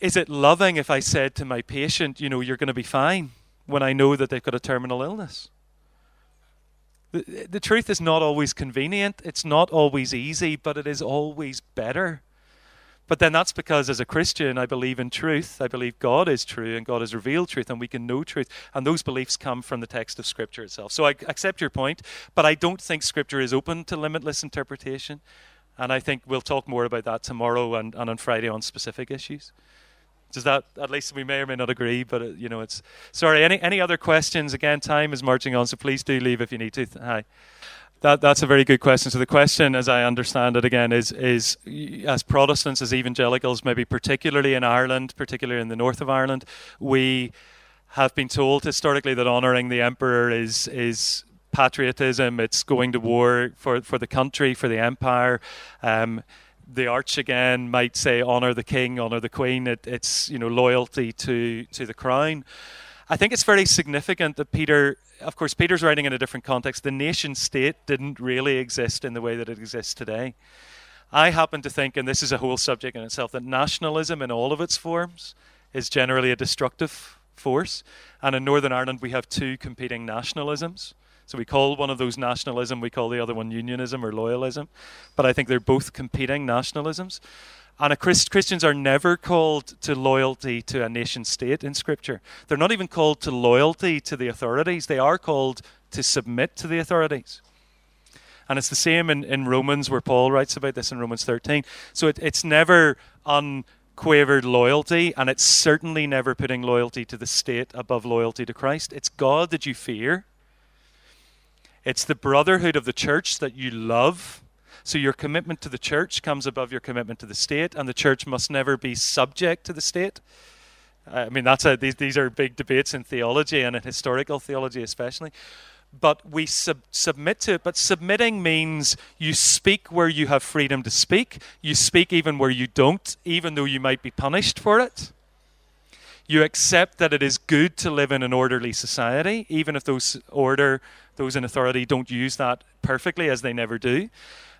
is it loving if I said to my patient, you know, you're going to be fine when I know that they've got a terminal illness? The, the truth is not always convenient, it's not always easy, but it is always better but then that's because as a Christian, I believe in truth. I believe God is true and God has revealed truth and we can know truth. And those beliefs come from the text of Scripture itself. So I accept your point, but I don't think Scripture is open to limitless interpretation. And I think we'll talk more about that tomorrow and, and on Friday on specific issues. Does that at least we may or may not agree, but it, you know it's sorry. Any any other questions? Again, time is marching on, so please do leave if you need to. Hi. That, that's a very good question. So the question, as I understand it, again, is is as Protestants, as evangelicals, maybe particularly in Ireland, particularly in the north of Ireland, we have been told historically that honouring the emperor is is patriotism. It's going to war for for the country, for the empire. Um, the arch again might say honour the king, honour the queen. It, it's you know loyalty to to the crown. I think it's very significant that Peter of course, Peter's writing in a different context. The nation state didn't really exist in the way that it exists today. I happen to think, and this is a whole subject in itself, that nationalism in all of its forms is generally a destructive force. And in Northern Ireland, we have two competing nationalisms. So we call one of those nationalism, we call the other one unionism or loyalism. But I think they're both competing nationalisms. And Christ, Christians are never called to loyalty to a nation state in Scripture. They're not even called to loyalty to the authorities. They are called to submit to the authorities. And it's the same in, in Romans, where Paul writes about this in Romans 13. So it, it's never unquavered loyalty, and it's certainly never putting loyalty to the state above loyalty to Christ. It's God that you fear, it's the brotherhood of the church that you love so your commitment to the church comes above your commitment to the state, and the church must never be subject to the state. I mean, that's a, these, these are big debates in theology and in historical theology, especially. but we sub- submit to it. But submitting means you speak where you have freedom to speak, you speak even where you don't, even though you might be punished for it. You accept that it is good to live in an orderly society, even if those order, those in authority don't use that perfectly, as they never do.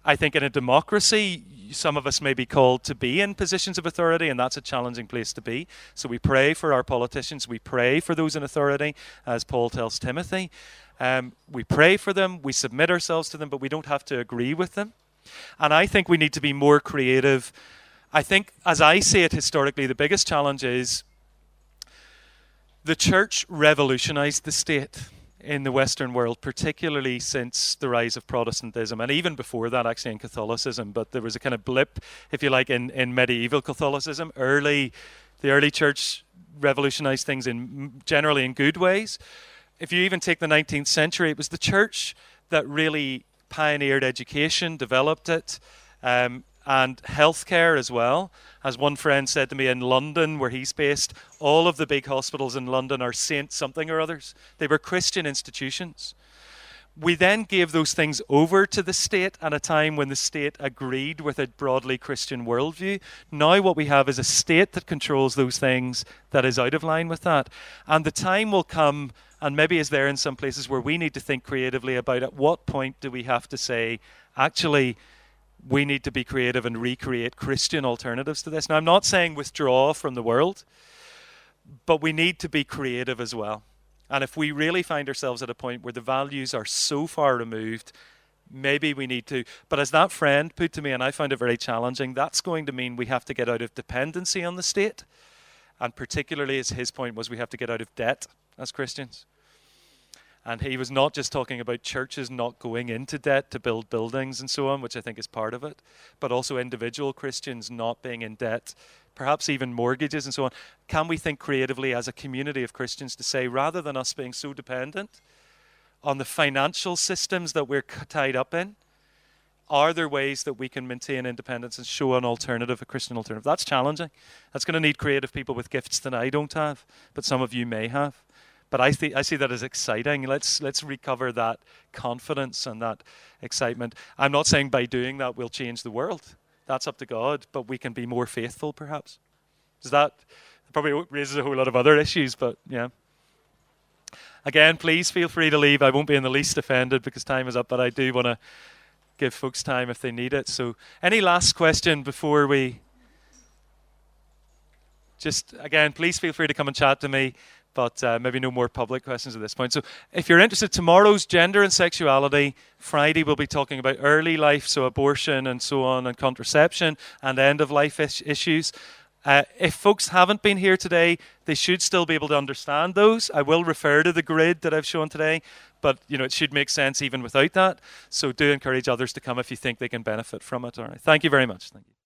I think in a democracy, some of us may be called to be in positions of authority, and that's a challenging place to be. So we pray for our politicians, we pray for those in authority, as Paul tells Timothy. Um, we pray for them, we submit ourselves to them, but we don't have to agree with them. And I think we need to be more creative. I think, as I see it historically, the biggest challenge is the church revolutionized the state in the Western world, particularly since the rise of Protestantism, and even before that, actually, in Catholicism. But there was a kind of blip, if you like, in, in medieval Catholicism. Early, the early church revolutionized things in generally in good ways. If you even take the 19th century, it was the church that really pioneered education, developed it, um, and healthcare as well. As one friend said to me in London, where he's based, all of the big hospitals in London are Saint something or others. They were Christian institutions. We then gave those things over to the state at a time when the state agreed with a broadly Christian worldview. Now, what we have is a state that controls those things that is out of line with that. And the time will come, and maybe is there in some places, where we need to think creatively about at what point do we have to say, actually, we need to be creative and recreate Christian alternatives to this. Now, I'm not saying withdraw from the world, but we need to be creative as well. And if we really find ourselves at a point where the values are so far removed, maybe we need to. But as that friend put to me, and I found it very challenging, that's going to mean we have to get out of dependency on the state. And particularly, as his point was, we have to get out of debt as Christians. And he was not just talking about churches not going into debt to build buildings and so on, which I think is part of it, but also individual Christians not being in debt, perhaps even mortgages and so on. Can we think creatively as a community of Christians to say, rather than us being so dependent on the financial systems that we're tied up in, are there ways that we can maintain independence and show an alternative, a Christian alternative? That's challenging. That's going to need creative people with gifts that I don't have, but some of you may have. But I, th- I see that as exciting. Let's, let's recover that confidence and that excitement. I'm not saying by doing that we'll change the world. That's up to God, but we can be more faithful, perhaps. Does that probably raises a whole lot of other issues, but yeah. Again, please feel free to leave. I won't be in the least offended because time is up, but I do want to give folks time if they need it. So, any last question before we just again, please feel free to come and chat to me but uh, maybe no more public questions at this point. So, if you're interested, tomorrow's gender and sexuality. Friday, we'll be talking about early life, so abortion and so on, and contraception, and end of life is- issues. Uh, if folks haven't been here today, they should still be able to understand those. I will refer to the grid that I've shown today, but you know it should make sense even without that. So do encourage others to come if you think they can benefit from it. All right. Thank you very much. Thank you.